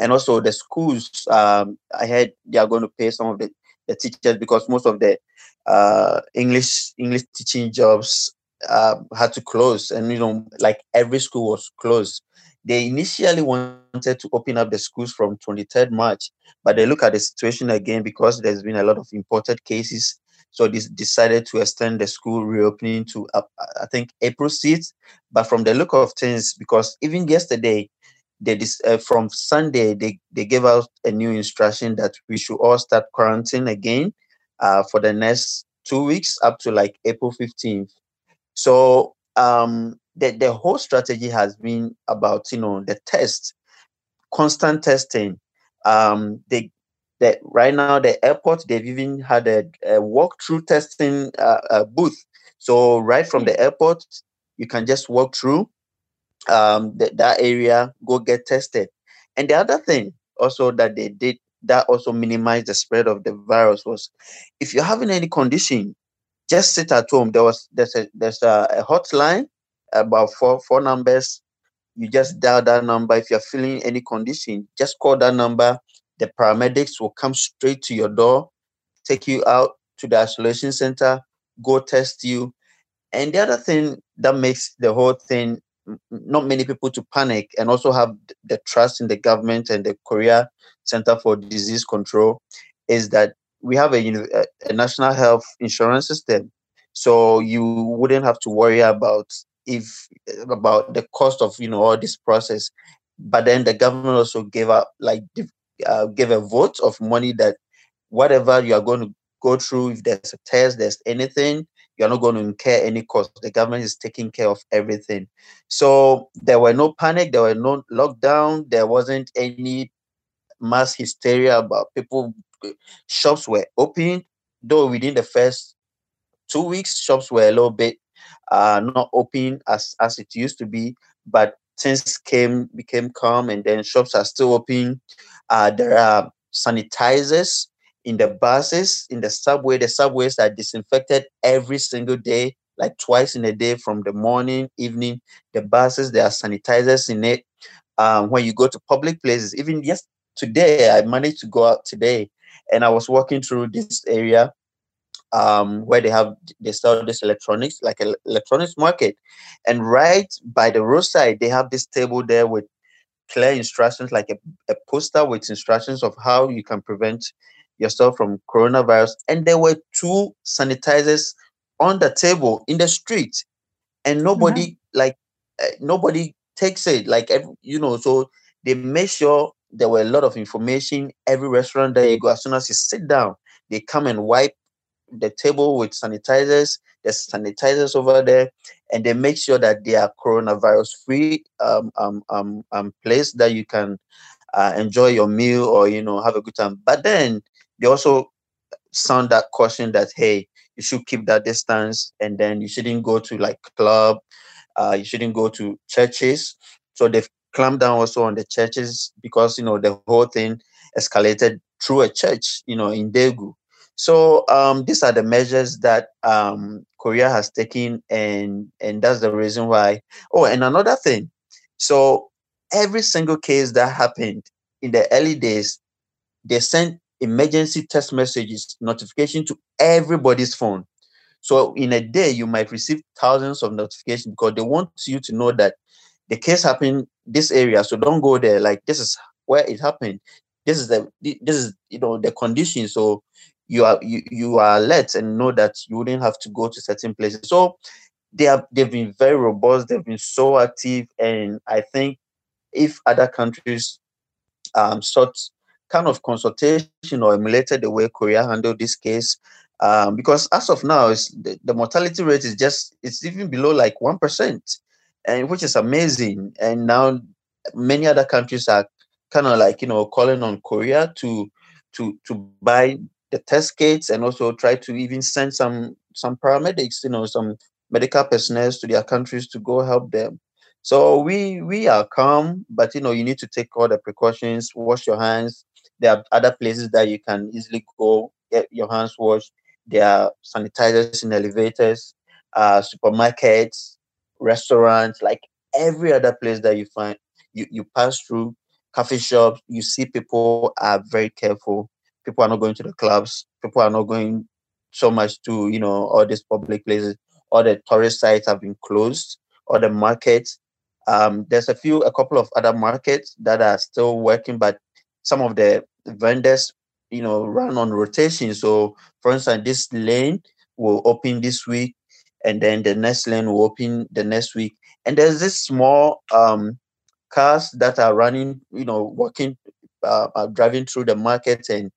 And also the schools, um, I heard they are going to pay some of the, the teachers because most of the uh, English English teaching jobs uh, had to close, and you know, like every school was closed. They initially wanted to open up the schools from 23rd March, but they look at the situation again because there's been a lot of imported cases so they decided to extend the school reopening to, uh, I think, April 6th. But from the look of things, because even yesterday, they uh, from Sunday, they, they gave out a new instruction that we should all start quarantine again uh, for the next two weeks up to like April 15th. So um, the, the whole strategy has been about, you know, the test, constant testing. Um, they that right now the airport they've even had a, a walk-through testing uh, booth. So right from the airport, you can just walk through um, the, that area, go get tested. And the other thing also that they did that also minimized the spread of the virus was if you're having any condition, just sit at home. There was there's a there's a, a hotline about four four numbers. You just dial that number. If you're feeling any condition, just call that number. The paramedics will come straight to your door, take you out to the isolation center, go test you. And the other thing that makes the whole thing not many people to panic and also have the trust in the government and the Korea Center for Disease Control is that we have a, a national health insurance system. So you wouldn't have to worry about if about the cost of you know all this process. But then the government also gave up like uh, gave a vote of money that whatever you are going to go through, if there's a test, there's anything, you're not going to incur any cost. The government is taking care of everything. So there were no panic, there were no lockdown, there wasn't any mass hysteria about people. Shops were open, though within the first two weeks, shops were a little bit uh, not open as as it used to be. But things came became calm, and then shops are still open. Uh, there are sanitizers in the buses, in the subway. The subways are disinfected every single day, like twice in a day from the morning, evening. The buses, there are sanitizers in it. Um, when you go to public places, even yes, today I managed to go out today, and I was walking through this area um, where they have they sell this electronics, like an electronics market, and right by the roadside they have this table there with clear instructions, like a, a poster with instructions of how you can prevent yourself from coronavirus. And there were two sanitizers on the table in the street, and nobody mm-hmm. like uh, nobody takes it. Like every, you know, so they make sure there were a lot of information. Every restaurant that you go, as soon as you sit down, they come and wipe the table with sanitizers. There's sanitizers over there, and they make sure that they are coronavirus free um, um, um, um, place that you can uh, enjoy your meal or you know have a good time. But then they also sound that caution that hey, you should keep that distance, and then you shouldn't go to like club, uh, you shouldn't go to churches. So they've clamped down also on the churches because you know the whole thing escalated through a church, you know, in Daegu. So um, these are the measures that um, Korea has taken, and and that's the reason why. Oh, and another thing. So every single case that happened in the early days, they sent emergency text messages notification to everybody's phone. So in a day, you might receive thousands of notifications because they want you to know that the case happened this area. So don't go there. Like this is where it happened. This is the this is you know the condition. So you are you, you are alert and know that you wouldn't have to go to certain places. So they have they've been very robust. They've been so active, and I think if other countries um sought kind of consultation or emulated the way Korea handled this case. Um, because as of now, the, the mortality rate is just it's even below like one percent, and which is amazing. And now many other countries are kind of like you know calling on Korea to to to buy the test kits and also try to even send some some paramedics, you know, some medical personnel to their countries to go help them. So we we are calm, but you know you need to take all the precautions, wash your hands, there are other places that you can easily go get your hands washed. There are sanitizers in elevators, uh, supermarkets, restaurants, like every other place that you find you, you pass through, coffee shops, you see people are very careful. People are not going to the clubs. People are not going so much to, you know, all these public places. All the tourist sites have been closed. All the markets. Um, there's a few, a couple of other markets that are still working, but some of the vendors, you know, run on rotation. So, for instance, this lane will open this week, and then the next lane will open the next week. And there's this small um, cars that are running, you know, walking, uh, uh, driving through the market and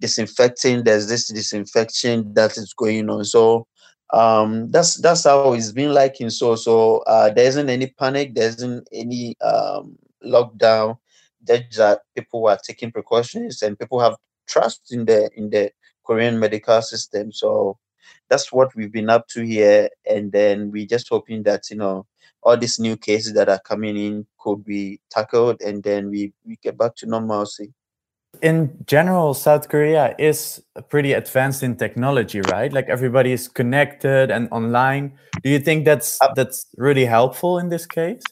disinfecting. There's this disinfection that is going on. So um, that's that's how it's been like in Seoul so. Uh, there isn't any panic. There isn't any um, lockdown that people are taking precautions and people have trust in the in the Korean medical system. So that's what we've been up to here. And then we're just hoping that, you know, all these new cases that are coming in could be tackled and then we, we get back to normalcy. In general, South Korea is pretty advanced in technology, right? Like everybody is connected and online. Do you think that's that's really helpful in this case?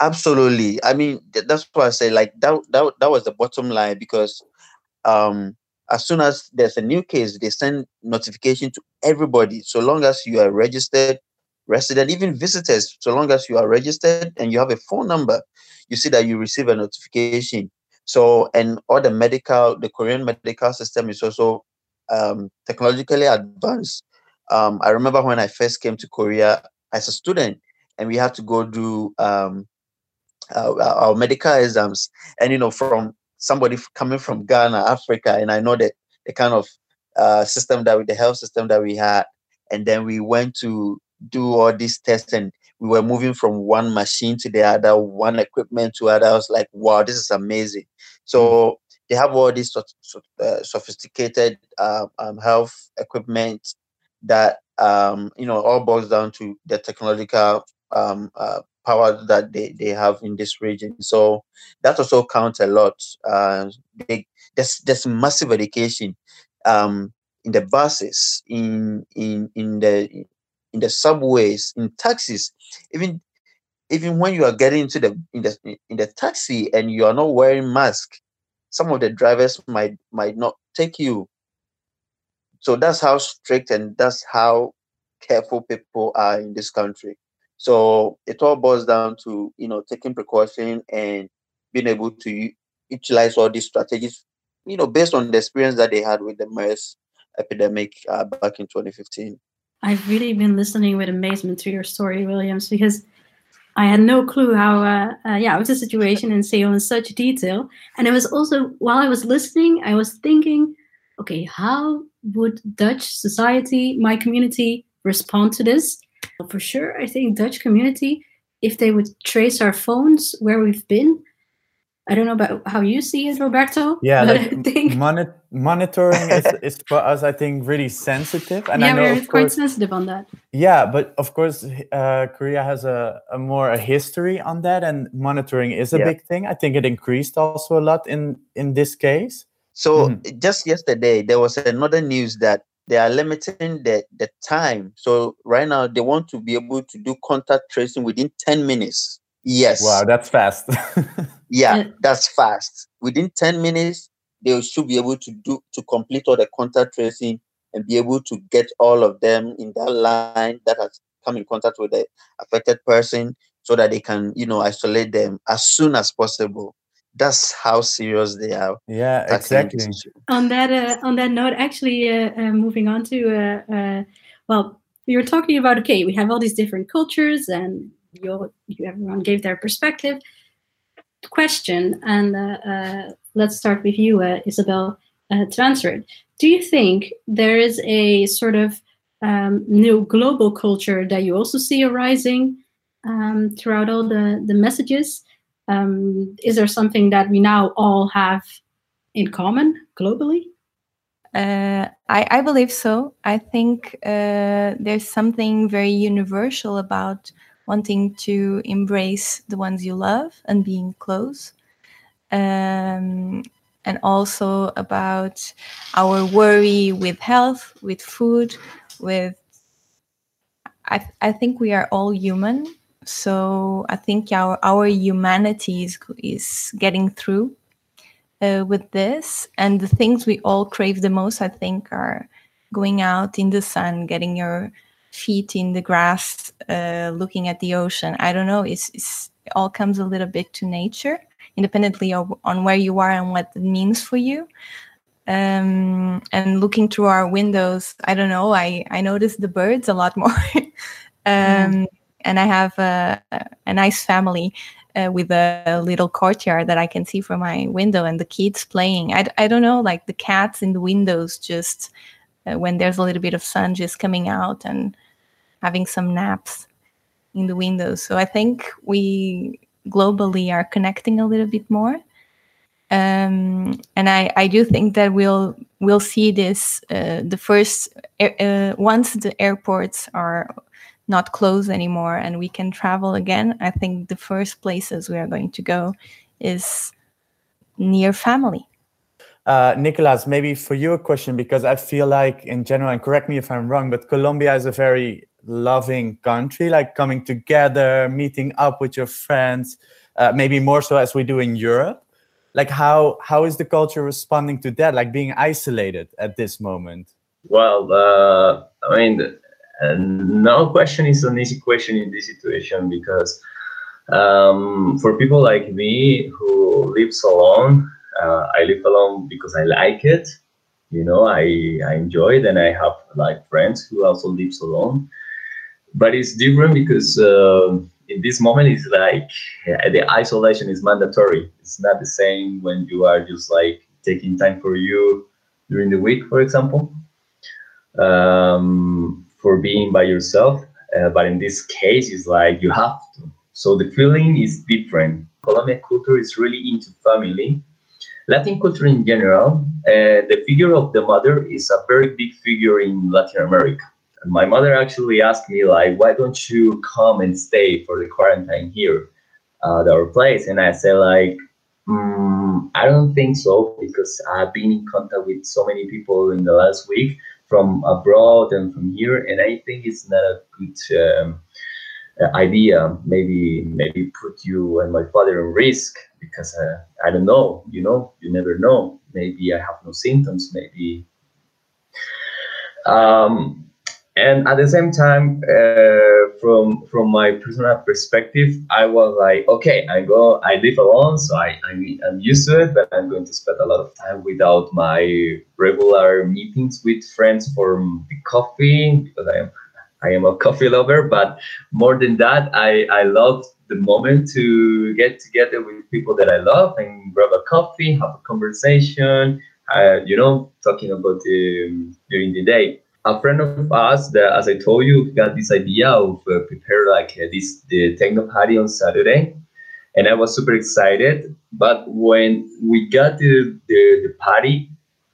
Absolutely. I mean, that's why I say like that. That, that was the bottom line because um, as soon as there's a new case, they send notification to everybody. So long as you are registered resident, even visitors, so long as you are registered and you have a phone number, you see that you receive a notification. So, and all the medical, the Korean medical system is also um, technologically advanced. Um, I remember when I first came to Korea as a student, and we had to go do um, our, our medical exams, and you know, from somebody coming from Ghana, Africa, and I know that the kind of uh, system that we, the health system that we had, and then we went to do all these tests, and we were moving from one machine to the other, one equipment to other. I was like, wow, this is amazing. So hmm. they have all these uh, sophisticated uh, um, health equipment that um, you know all boils down to the technological um, uh, power that they, they have in this region. So that also counts a lot. Uh, they, there's there's massive education um, in the buses, in in in the in the subways, in taxis, even even when you are getting into the in the in the taxi and you are not wearing mask, some of the drivers might might not take you. So that's how strict and that's how careful people are in this country. So it all boils down to you know taking precaution and being able to utilize all these strategies, you know, based on the experience that they had with the MERS epidemic uh, back in 2015. I've really been listening with amazement to your story, Williams, because I had no clue how, uh, uh, yeah, was a situation in Seoul in such detail. And it was also, while I was listening, I was thinking, okay, how would Dutch society, my community, respond to this? For sure, I think Dutch community, if they would trace our phones where we've been, I don't know about how you see it, Roberto. Yeah, like think... monitoring is, is for us, I think, really sensitive. And yeah, I know, we're quite course, sensitive on that. Yeah, but of course, uh, Korea has a, a more a history on that, and monitoring is a yeah. big thing. I think it increased also a lot in in this case. So mm-hmm. just yesterday, there was another news that they are limiting the, the time. So right now they want to be able to do contact tracing within 10 minutes. Yes. Wow, that's fast. yeah, that's fast. Within 10 minutes, they should be able to do to complete all the contact tracing and be able to get all of them in that line that has come in contact with the affected person so that they can, you know, isolate them as soon as possible that's how serious they are. Yeah, exactly. On that uh, on that note, actually, uh, uh, moving on to uh, uh, well, we were talking about okay, we have all these different cultures, and you, everyone gave their perspective. Question, and uh, let's start with you, Isabel, to answer it. Do you think there is a sort of um, new global culture that you also see arising um, throughout all the the messages? um, is there something that we now all have in common globally? Uh, I, I, believe so. I think uh, there's something very universal about wanting to embrace the ones you love and being close. Um, and also about our worry with health, with food, with. I, I think we are all human so I think our our humanity is is getting through uh, with this, and the things we all crave the most, I think, are going out in the sun, getting your feet in the grass, uh, looking at the ocean. I don't know. It's, it's it all comes a little bit to nature, independently of on where you are and what it means for you. Um, and looking through our windows, I don't know. I I notice the birds a lot more. um, and I have a, a nice family uh, with a little courtyard that I can see from my window and the kids playing. I, I don't know, like the cats in the windows just uh, when there's a little bit of sun just coming out and having some naps in the windows. So I think we globally are connecting a little bit more. Um, and I, I do think that we'll we'll see this uh, the first uh, once the airports are not closed anymore and we can travel again, I think the first places we are going to go is near family. Uh, Nicolas, maybe for you a question because I feel like in general, and correct me if I'm wrong, but Colombia is a very loving country, like coming together, meeting up with your friends, uh, maybe more so as we do in Europe. Like how how is the culture responding to that? Like being isolated at this moment. Well, uh, I mean, uh, no question is an easy question in this situation because um, for people like me who lives alone, uh, I live alone because I like it. You know, I, I enjoy it and I have like friends who also lives alone. But it's different because uh, in this moment it's like yeah, the isolation is mandatory. It's not the same when you are just like taking time for you during the week, for example, um, for being by yourself. Uh, but in this case, it's like you have to. So the feeling is different. Colombian culture is really into family Latin culture in general, uh, the figure of the mother is a very big figure in Latin America. My mother actually asked me, like, why don't you come and stay for the quarantine here uh, at our place? And I said, like, mm, I don't think so because I've been in contact with so many people in the last week from abroad and from here, and I think it's not a good um, idea. Maybe maybe put you and my father in risk because uh, I don't know, you know, you never know. Maybe I have no symptoms, maybe. Um, and at the same time, uh, from from my personal perspective, I was like, okay, I go, I live alone, so I, I I'm used to it, but I'm going to spend a lot of time without my regular meetings with friends for the coffee because I am I am a coffee lover, but more than that, I, I love the moment to get together with people that I love and grab a coffee, have a conversation, uh, you know, talking about the, during the day. A friend of us that, as I told you, got this idea of uh, prepare like uh, this the techno party on Saturday, and I was super excited. But when we got to the, the party,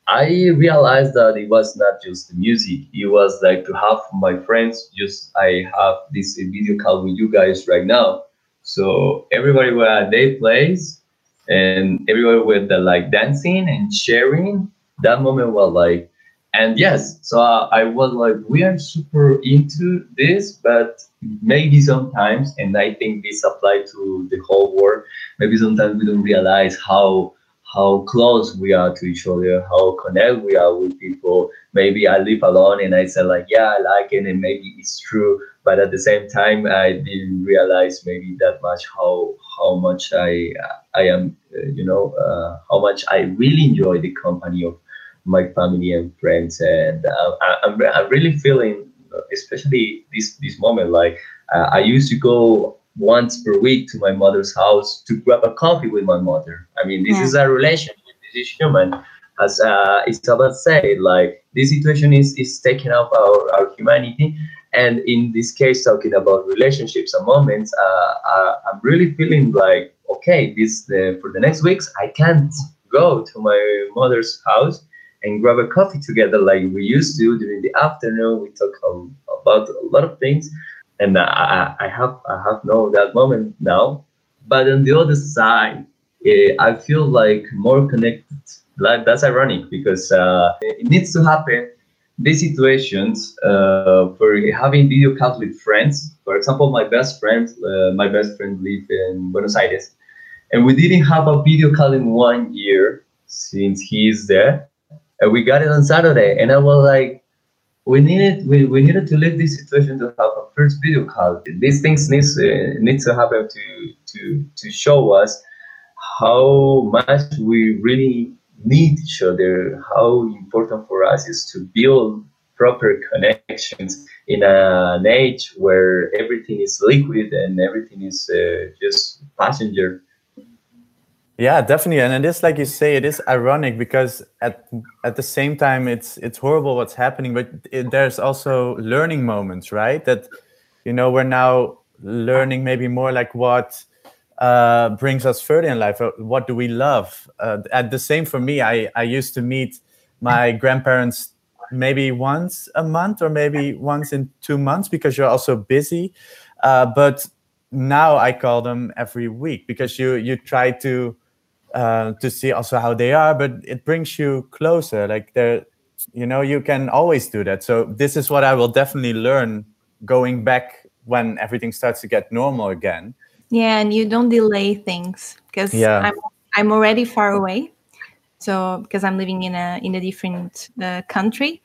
I realized that it was not just the music. It was like to have my friends. Just I have this video call with you guys right now. So everybody were at their place, and everybody the, like dancing and sharing. That moment was like, and yes, so I was like, we are super into this, but maybe sometimes, and I think this applied to the whole world. Maybe sometimes we don't realize how how close we are to each other, how connected we are with people. Maybe I live alone and I said like, yeah, I like it, and maybe it's true. But at the same time, I didn't realize maybe that much how how much I I am, uh, you know, uh, how much I really enjoy the company of my family and friends, and uh, I, I'm I'm really feeling, especially this this moment, like uh, I used to go once per week to my mother's house to grab a coffee with my mother. I mean, this yeah. is a relationship. This is human. As uh, Isabel said, like this situation is is taking up our, our humanity. And in this case, talking about relationships and moments, uh, uh, I'm really feeling like, okay, this uh, for the next weeks, I can't go to my mother's house and grab a coffee together like we used to during the afternoon. We talk about a lot of things and I, I have I have known that moment now. But on the other side, eh, I feel like more connected. Like that's ironic because uh, it needs to happen. These situations uh, for having video calls with friends. For example, my best friend, uh, my best friend live in Buenos Aires, and we didn't have a video call in one year since he is there. And we got it on Saturday, and I was like, we needed we, we needed to leave this situation to have a first video call. These things needs uh, need to happen to to to show us how much we really need each other. How important for us is to build proper connections in an age where everything is liquid and everything is uh, just passenger yeah, definitely, and it is like you say, it is ironic because at at the same time, it's it's horrible what's happening, but it, there's also learning moments, right? That you know we're now learning maybe more like what uh, brings us further in life. Uh, what do we love? Uh, at the same for me, I I used to meet my grandparents maybe once a month or maybe once in two months because you're also busy. Uh, but now I call them every week because you you try to uh, to see also how they are, but it brings you closer. Like there, you know, you can always do that. So this is what I will definitely learn going back when everything starts to get normal again. Yeah, and you don't delay things because Yeah. I'm I'm already far away. So because I'm living in a in a different uh, country,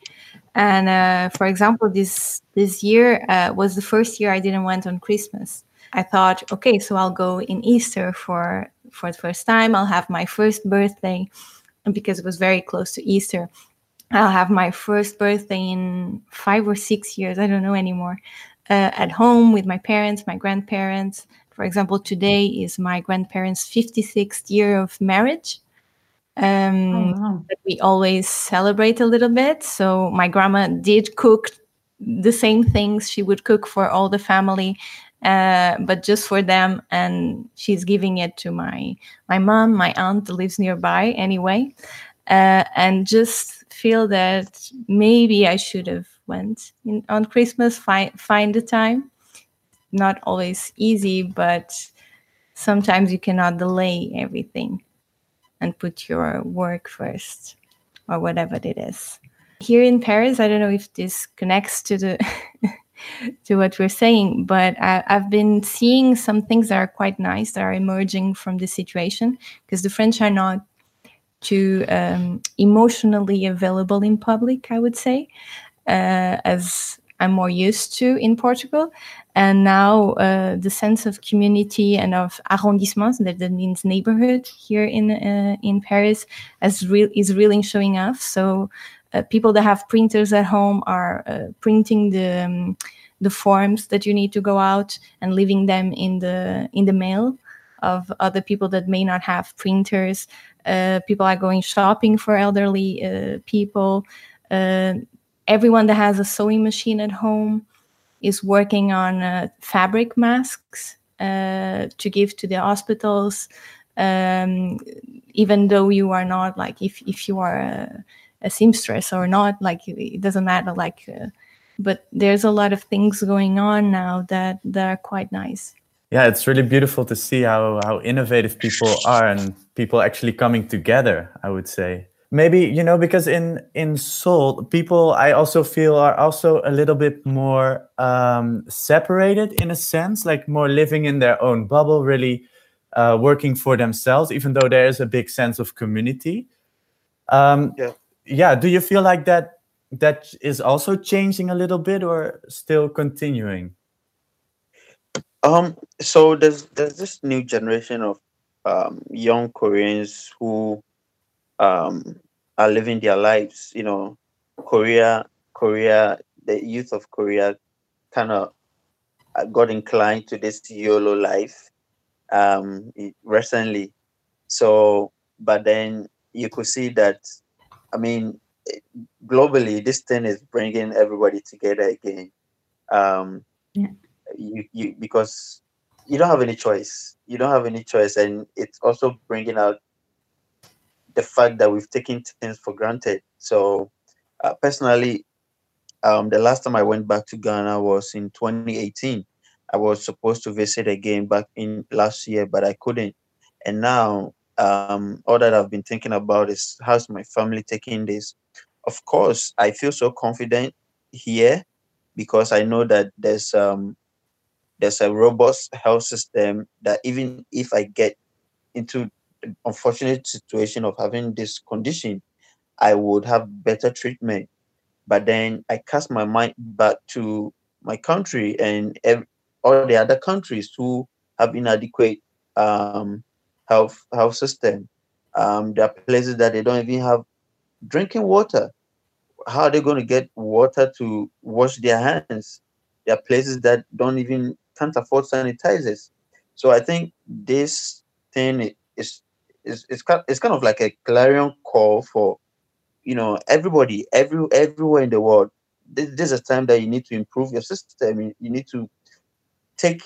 and uh, for example, this this year uh, was the first year I didn't went on Christmas. I thought, okay, so I'll go in Easter for for the first time. I'll have my first birthday, because it was very close to Easter, I'll have my first birthday in five or six years. I don't know anymore. Uh, at home with my parents, my grandparents. For example, today is my grandparents' 56th year of marriage. Um, Oh, wow. we always celebrate a little bit. So my grandma did cook the same things she would cook for all the family, uh, but just for them. And she's giving it to my my mom, my aunt lives nearby anyway, uh, and just feel that maybe I should have went in, on Christmas. Find find the time. Not always easy, but sometimes you cannot delay everything and put your work first or whatever it is. Here in Paris, I don't know if this connects to the to what we're saying, but I, I've been seeing some things that are quite nice that are emerging from this situation because the French are not too um, emotionally available in public, I would say, uh, as I'm more used to in Portugal. And now uh, the sense of community and of arrondissements, that, means neighborhood here in uh, in Paris, as real is really showing off. So people that have printers at home are uh, printing the um, the forms that you need to go out and leaving them in the in the mail of other people that may not have printers. Uh, people are going shopping for elderly uh, people. Uh, everyone that has a sewing machine at home is working on uh, fabric masks uh, to give to the hospitals. Um, even though you are not like if if you are a, a seamstress or not, like it- it doesn't matter. Like, uh, but there's a lot of things going on now that that are quite nice. Yeah, it's really beautiful to see how how innovative people are and people actually coming together. I would say maybe you know because in in Seoul, people I also feel are also a little bit more um, separated in a sense, like more living in their own bubble, really uh, working for themselves, even though there is a big sense of community. Um, Yeah. Yeah. Do you feel like that that is also changing a little bit, or still continuing? Um, so there's there's this new generation of um, young Koreans who um, are living their lives. You know, Korea, Korea, the youth of Korea, kind of got inclined to this YOLO life um, recently. So, but then you could see that. I mean, globally, this thing is bringing everybody together again. Um, you, you because you don't have any choice. You don't have any choice, and it's also bringing out the fact that we've taken things for granted. So, uh, personally, um, the last time I went back to Ghana was in 2018. I was supposed to visit again back in last year, but I couldn't. And now, um, all that I've been thinking about is how's my family taking this. Of course, I feel so confident here because I know that there's um, there's a robust health system that even if I get into unfortunate situation of having this condition, I would have better treatment. But then I cast my mind back to my country and all the other countries who have inadequate um, health health system. Um, there are places that they don't even have drinking water. How are they going to get water to wash their hands? There are places that don't even can't afford sanitizers. So I think this thing is is is kind it's kind of like a clarion call for you know everybody every everywhere in the world. This, this is a time that you need to improve your system. You need to take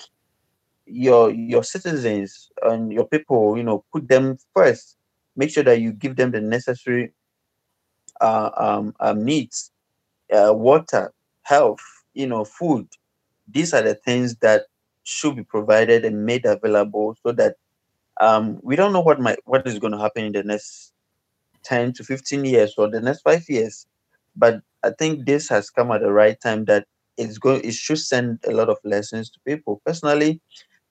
your your citizens and your people. You know, put them first. Make sure that you give them the necessary uh, um, um, needs, uh, water, health, you know, food. These are the things that should be provided and made available so that um, we don't know what might what is going to happen in the next 10 to 15 years or the next five years but i think this has come at the right time that it's going it should send a lot of lessons to people personally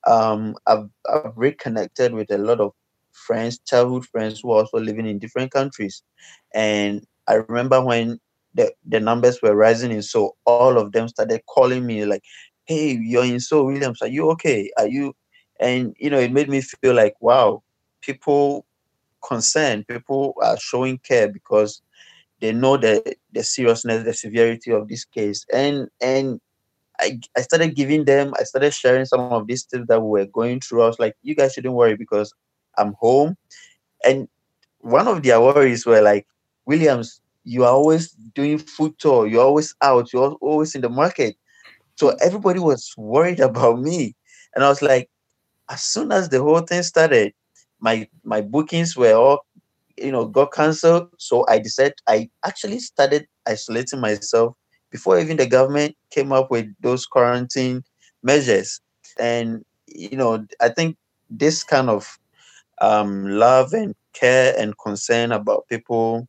um, I've, I've reconnected with a lot of friends childhood friends who are also living in different countries. And i remember when the, the numbers were rising in Seoul all of them started calling me like hey you're in Seoul williams are you okay? Are you and you know it made me feel like wow people concerned people are showing care because they know the the seriousness the severity of this case. And and I, I started giving them i started sharing some of these things that we were going through. I was like you guys shouldn't worry because i'm home. And one of their worries were like williams you are always doing food tour. You're always out. You're always in the market. So everybody was worried about me. And i was like as soon as the whole thing started, my my bookings were all you know got cancelled. So I decided I actually started isolating myself before even the government came up with those quarantine measures. And you know, I think this kind of um, love and care and concern about people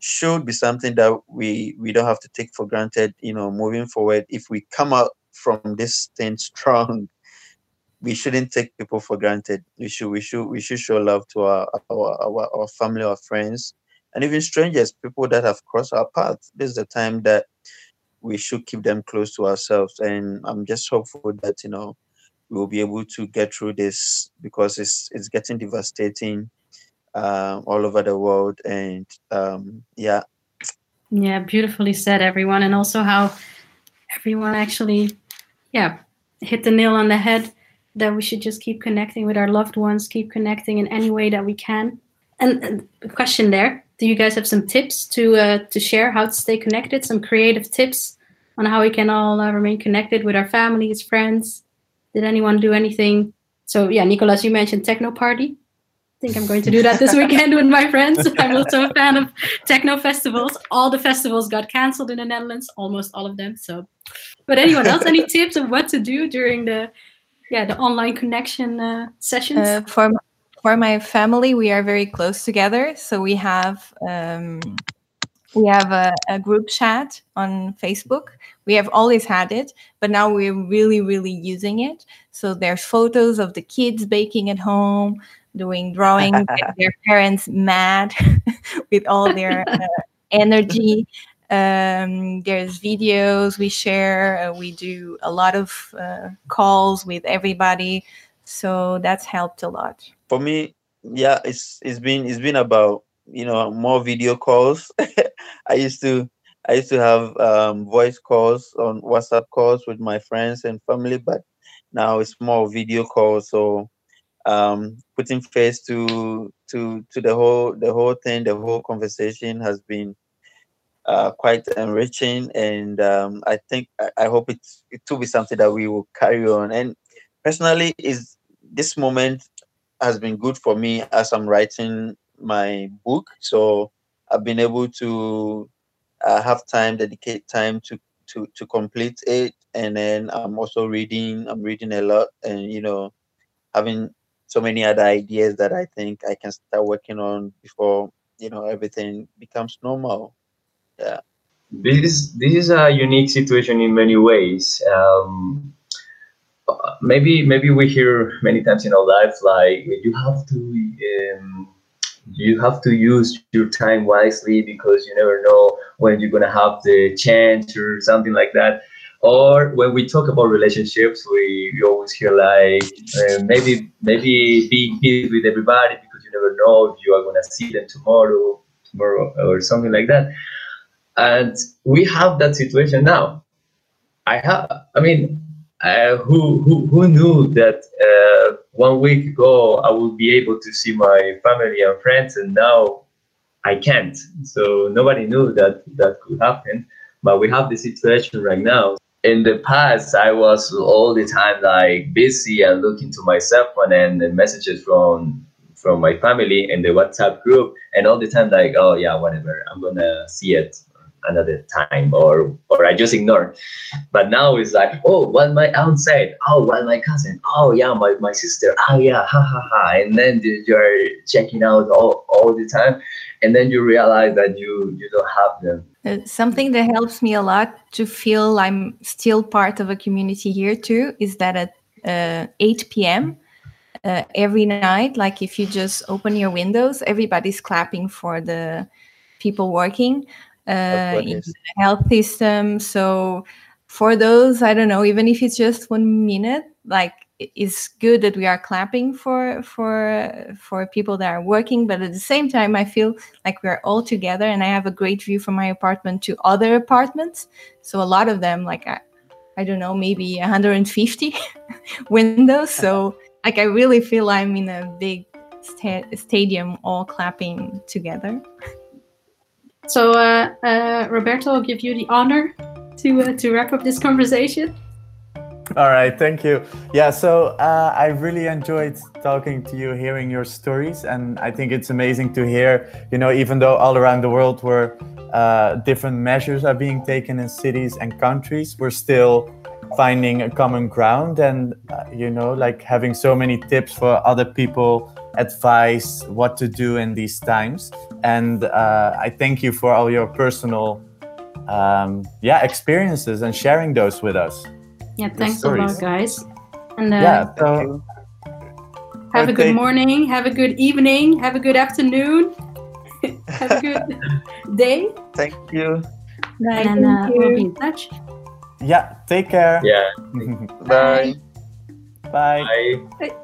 should be something that we we don't have to take for granted. You know, moving forward, if we come out from this thing strong we shouldn't take people for granted. We should we should we should show love to our our, our, our family, our friends, and even strangers, people that have crossed our path. This is the time that we should keep them close to ourselves. And I'm just hopeful that you know we'll be able to get through this because it's it's getting devastating um, all over the world. And um, yeah, yeah, beautifully said, everyone, and also how everyone actually, yeah, hit the nail on the head that we should just keep connecting with our loved ones, keep connecting in any way that we can. And a question there: Do you guys have some tips to uh, to share how to stay connected? Some creative tips on how we can all uh, remain connected with our families, friends. Did anyone do anything? So yeah, Nicolas, you mentioned techno party. I think I'm going to do that this weekend with my friends. I'm also a fan of techno festivals. All the festivals got cancelled in the Netherlands, almost all of them. So, but anyone else, any tips of what to do during the yeah the online connection uh, sessions? Uh, for for my family, we are very close together, so we have. Um, we have a, a, group chat on Facebook. We have always had it, but now we're really, really using it. So there's photos of the kids baking at home, doing drawing, their parents mad with all their uh, energy. Um, there's videos we share. Uh, we do a lot of uh, calls with everybody, so that's helped a lot. For me, yeah, it's it's been it's been about you know more video calls. I used to I used to have um, voice calls on WhatsApp calls with my friends and family, but now it's more video calls. So um, putting face to to to the whole the whole thing, the whole conversation has been uh, quite enriching, and um, I think I, I hope it it will be something that we will carry on. And personally, is this moment has been good for me as I'm writing my book. So I've been able to uh, have time, dedicate time to to to complete it, and then I'm also reading. I'm reading a lot, and you know, having so many other ideas that I think I can start working on before you know everything becomes normal yeah this this is a unique situation in many ways um, maybe maybe we hear many times in our life like you have to um, you have to use your time wisely because you never know when you're gonna have the chance or something like that or when we talk about relationships we, we always hear like uh, maybe maybe be peace with everybody because you never know if you are gonna see them tomorrow tomorrow or something like that and we have that situation now. I have, I mean, uh, who, who who knew that uh, one week ago I would be able to see my family and friends, and now I can't. So nobody knew that that could happen. But we have the situation right now. In the past, I was all the time like busy and looking to my cell phone and, and messages from from my family in the WhatsApp group, and all the time like, oh yeah, whatever, I'm gonna see it another time or or I just ignore. But now it's like, oh, what my aunt said, oh, what my cousin, oh yeah, my, my sister, oh yeah, ha ha ha. And then you're checking out all, all the time. And then you realize that you you don't have them. Uh, something that helps me a lot to feel I'm still part of a community here too is that at uh, 8 p.m. Uh, every night, like if you just open your windows, everybody's clapping for the people working Uh, in the health system. So for those, I don't know, even if it's just one minute, like it's good that we are clapping for for for people that are working but at the same time i feel like we're all together and i have a great view from my apartment to other apartments. So a lot of them like i, I don't know maybe 150 windows. So like i really feel i'm in a big sta- stadium all clapping together so, uh, uh, Roberto, I'll give you the honor to uh, to wrap up this conversation. All right, thank you. Yeah, so uh, I really enjoyed talking to you, hearing your stories, and I think it's amazing to hear. You know, even though all around the world where uh, different measures are being taken in cities and countries, we're still finding a common ground, and uh, you know, like having so many tips for other people advice what to do in these times. And uh, i thank you for all your personal um, yeah experiences and sharing those with us. Yeah thanks a lot guys. And uh, yeah so, have a good morning have a good evening have a good afternoon have a good day. Thank you. And uh, we'll be in touch. Yeah take care. Yeah. Bye. Bye, bye.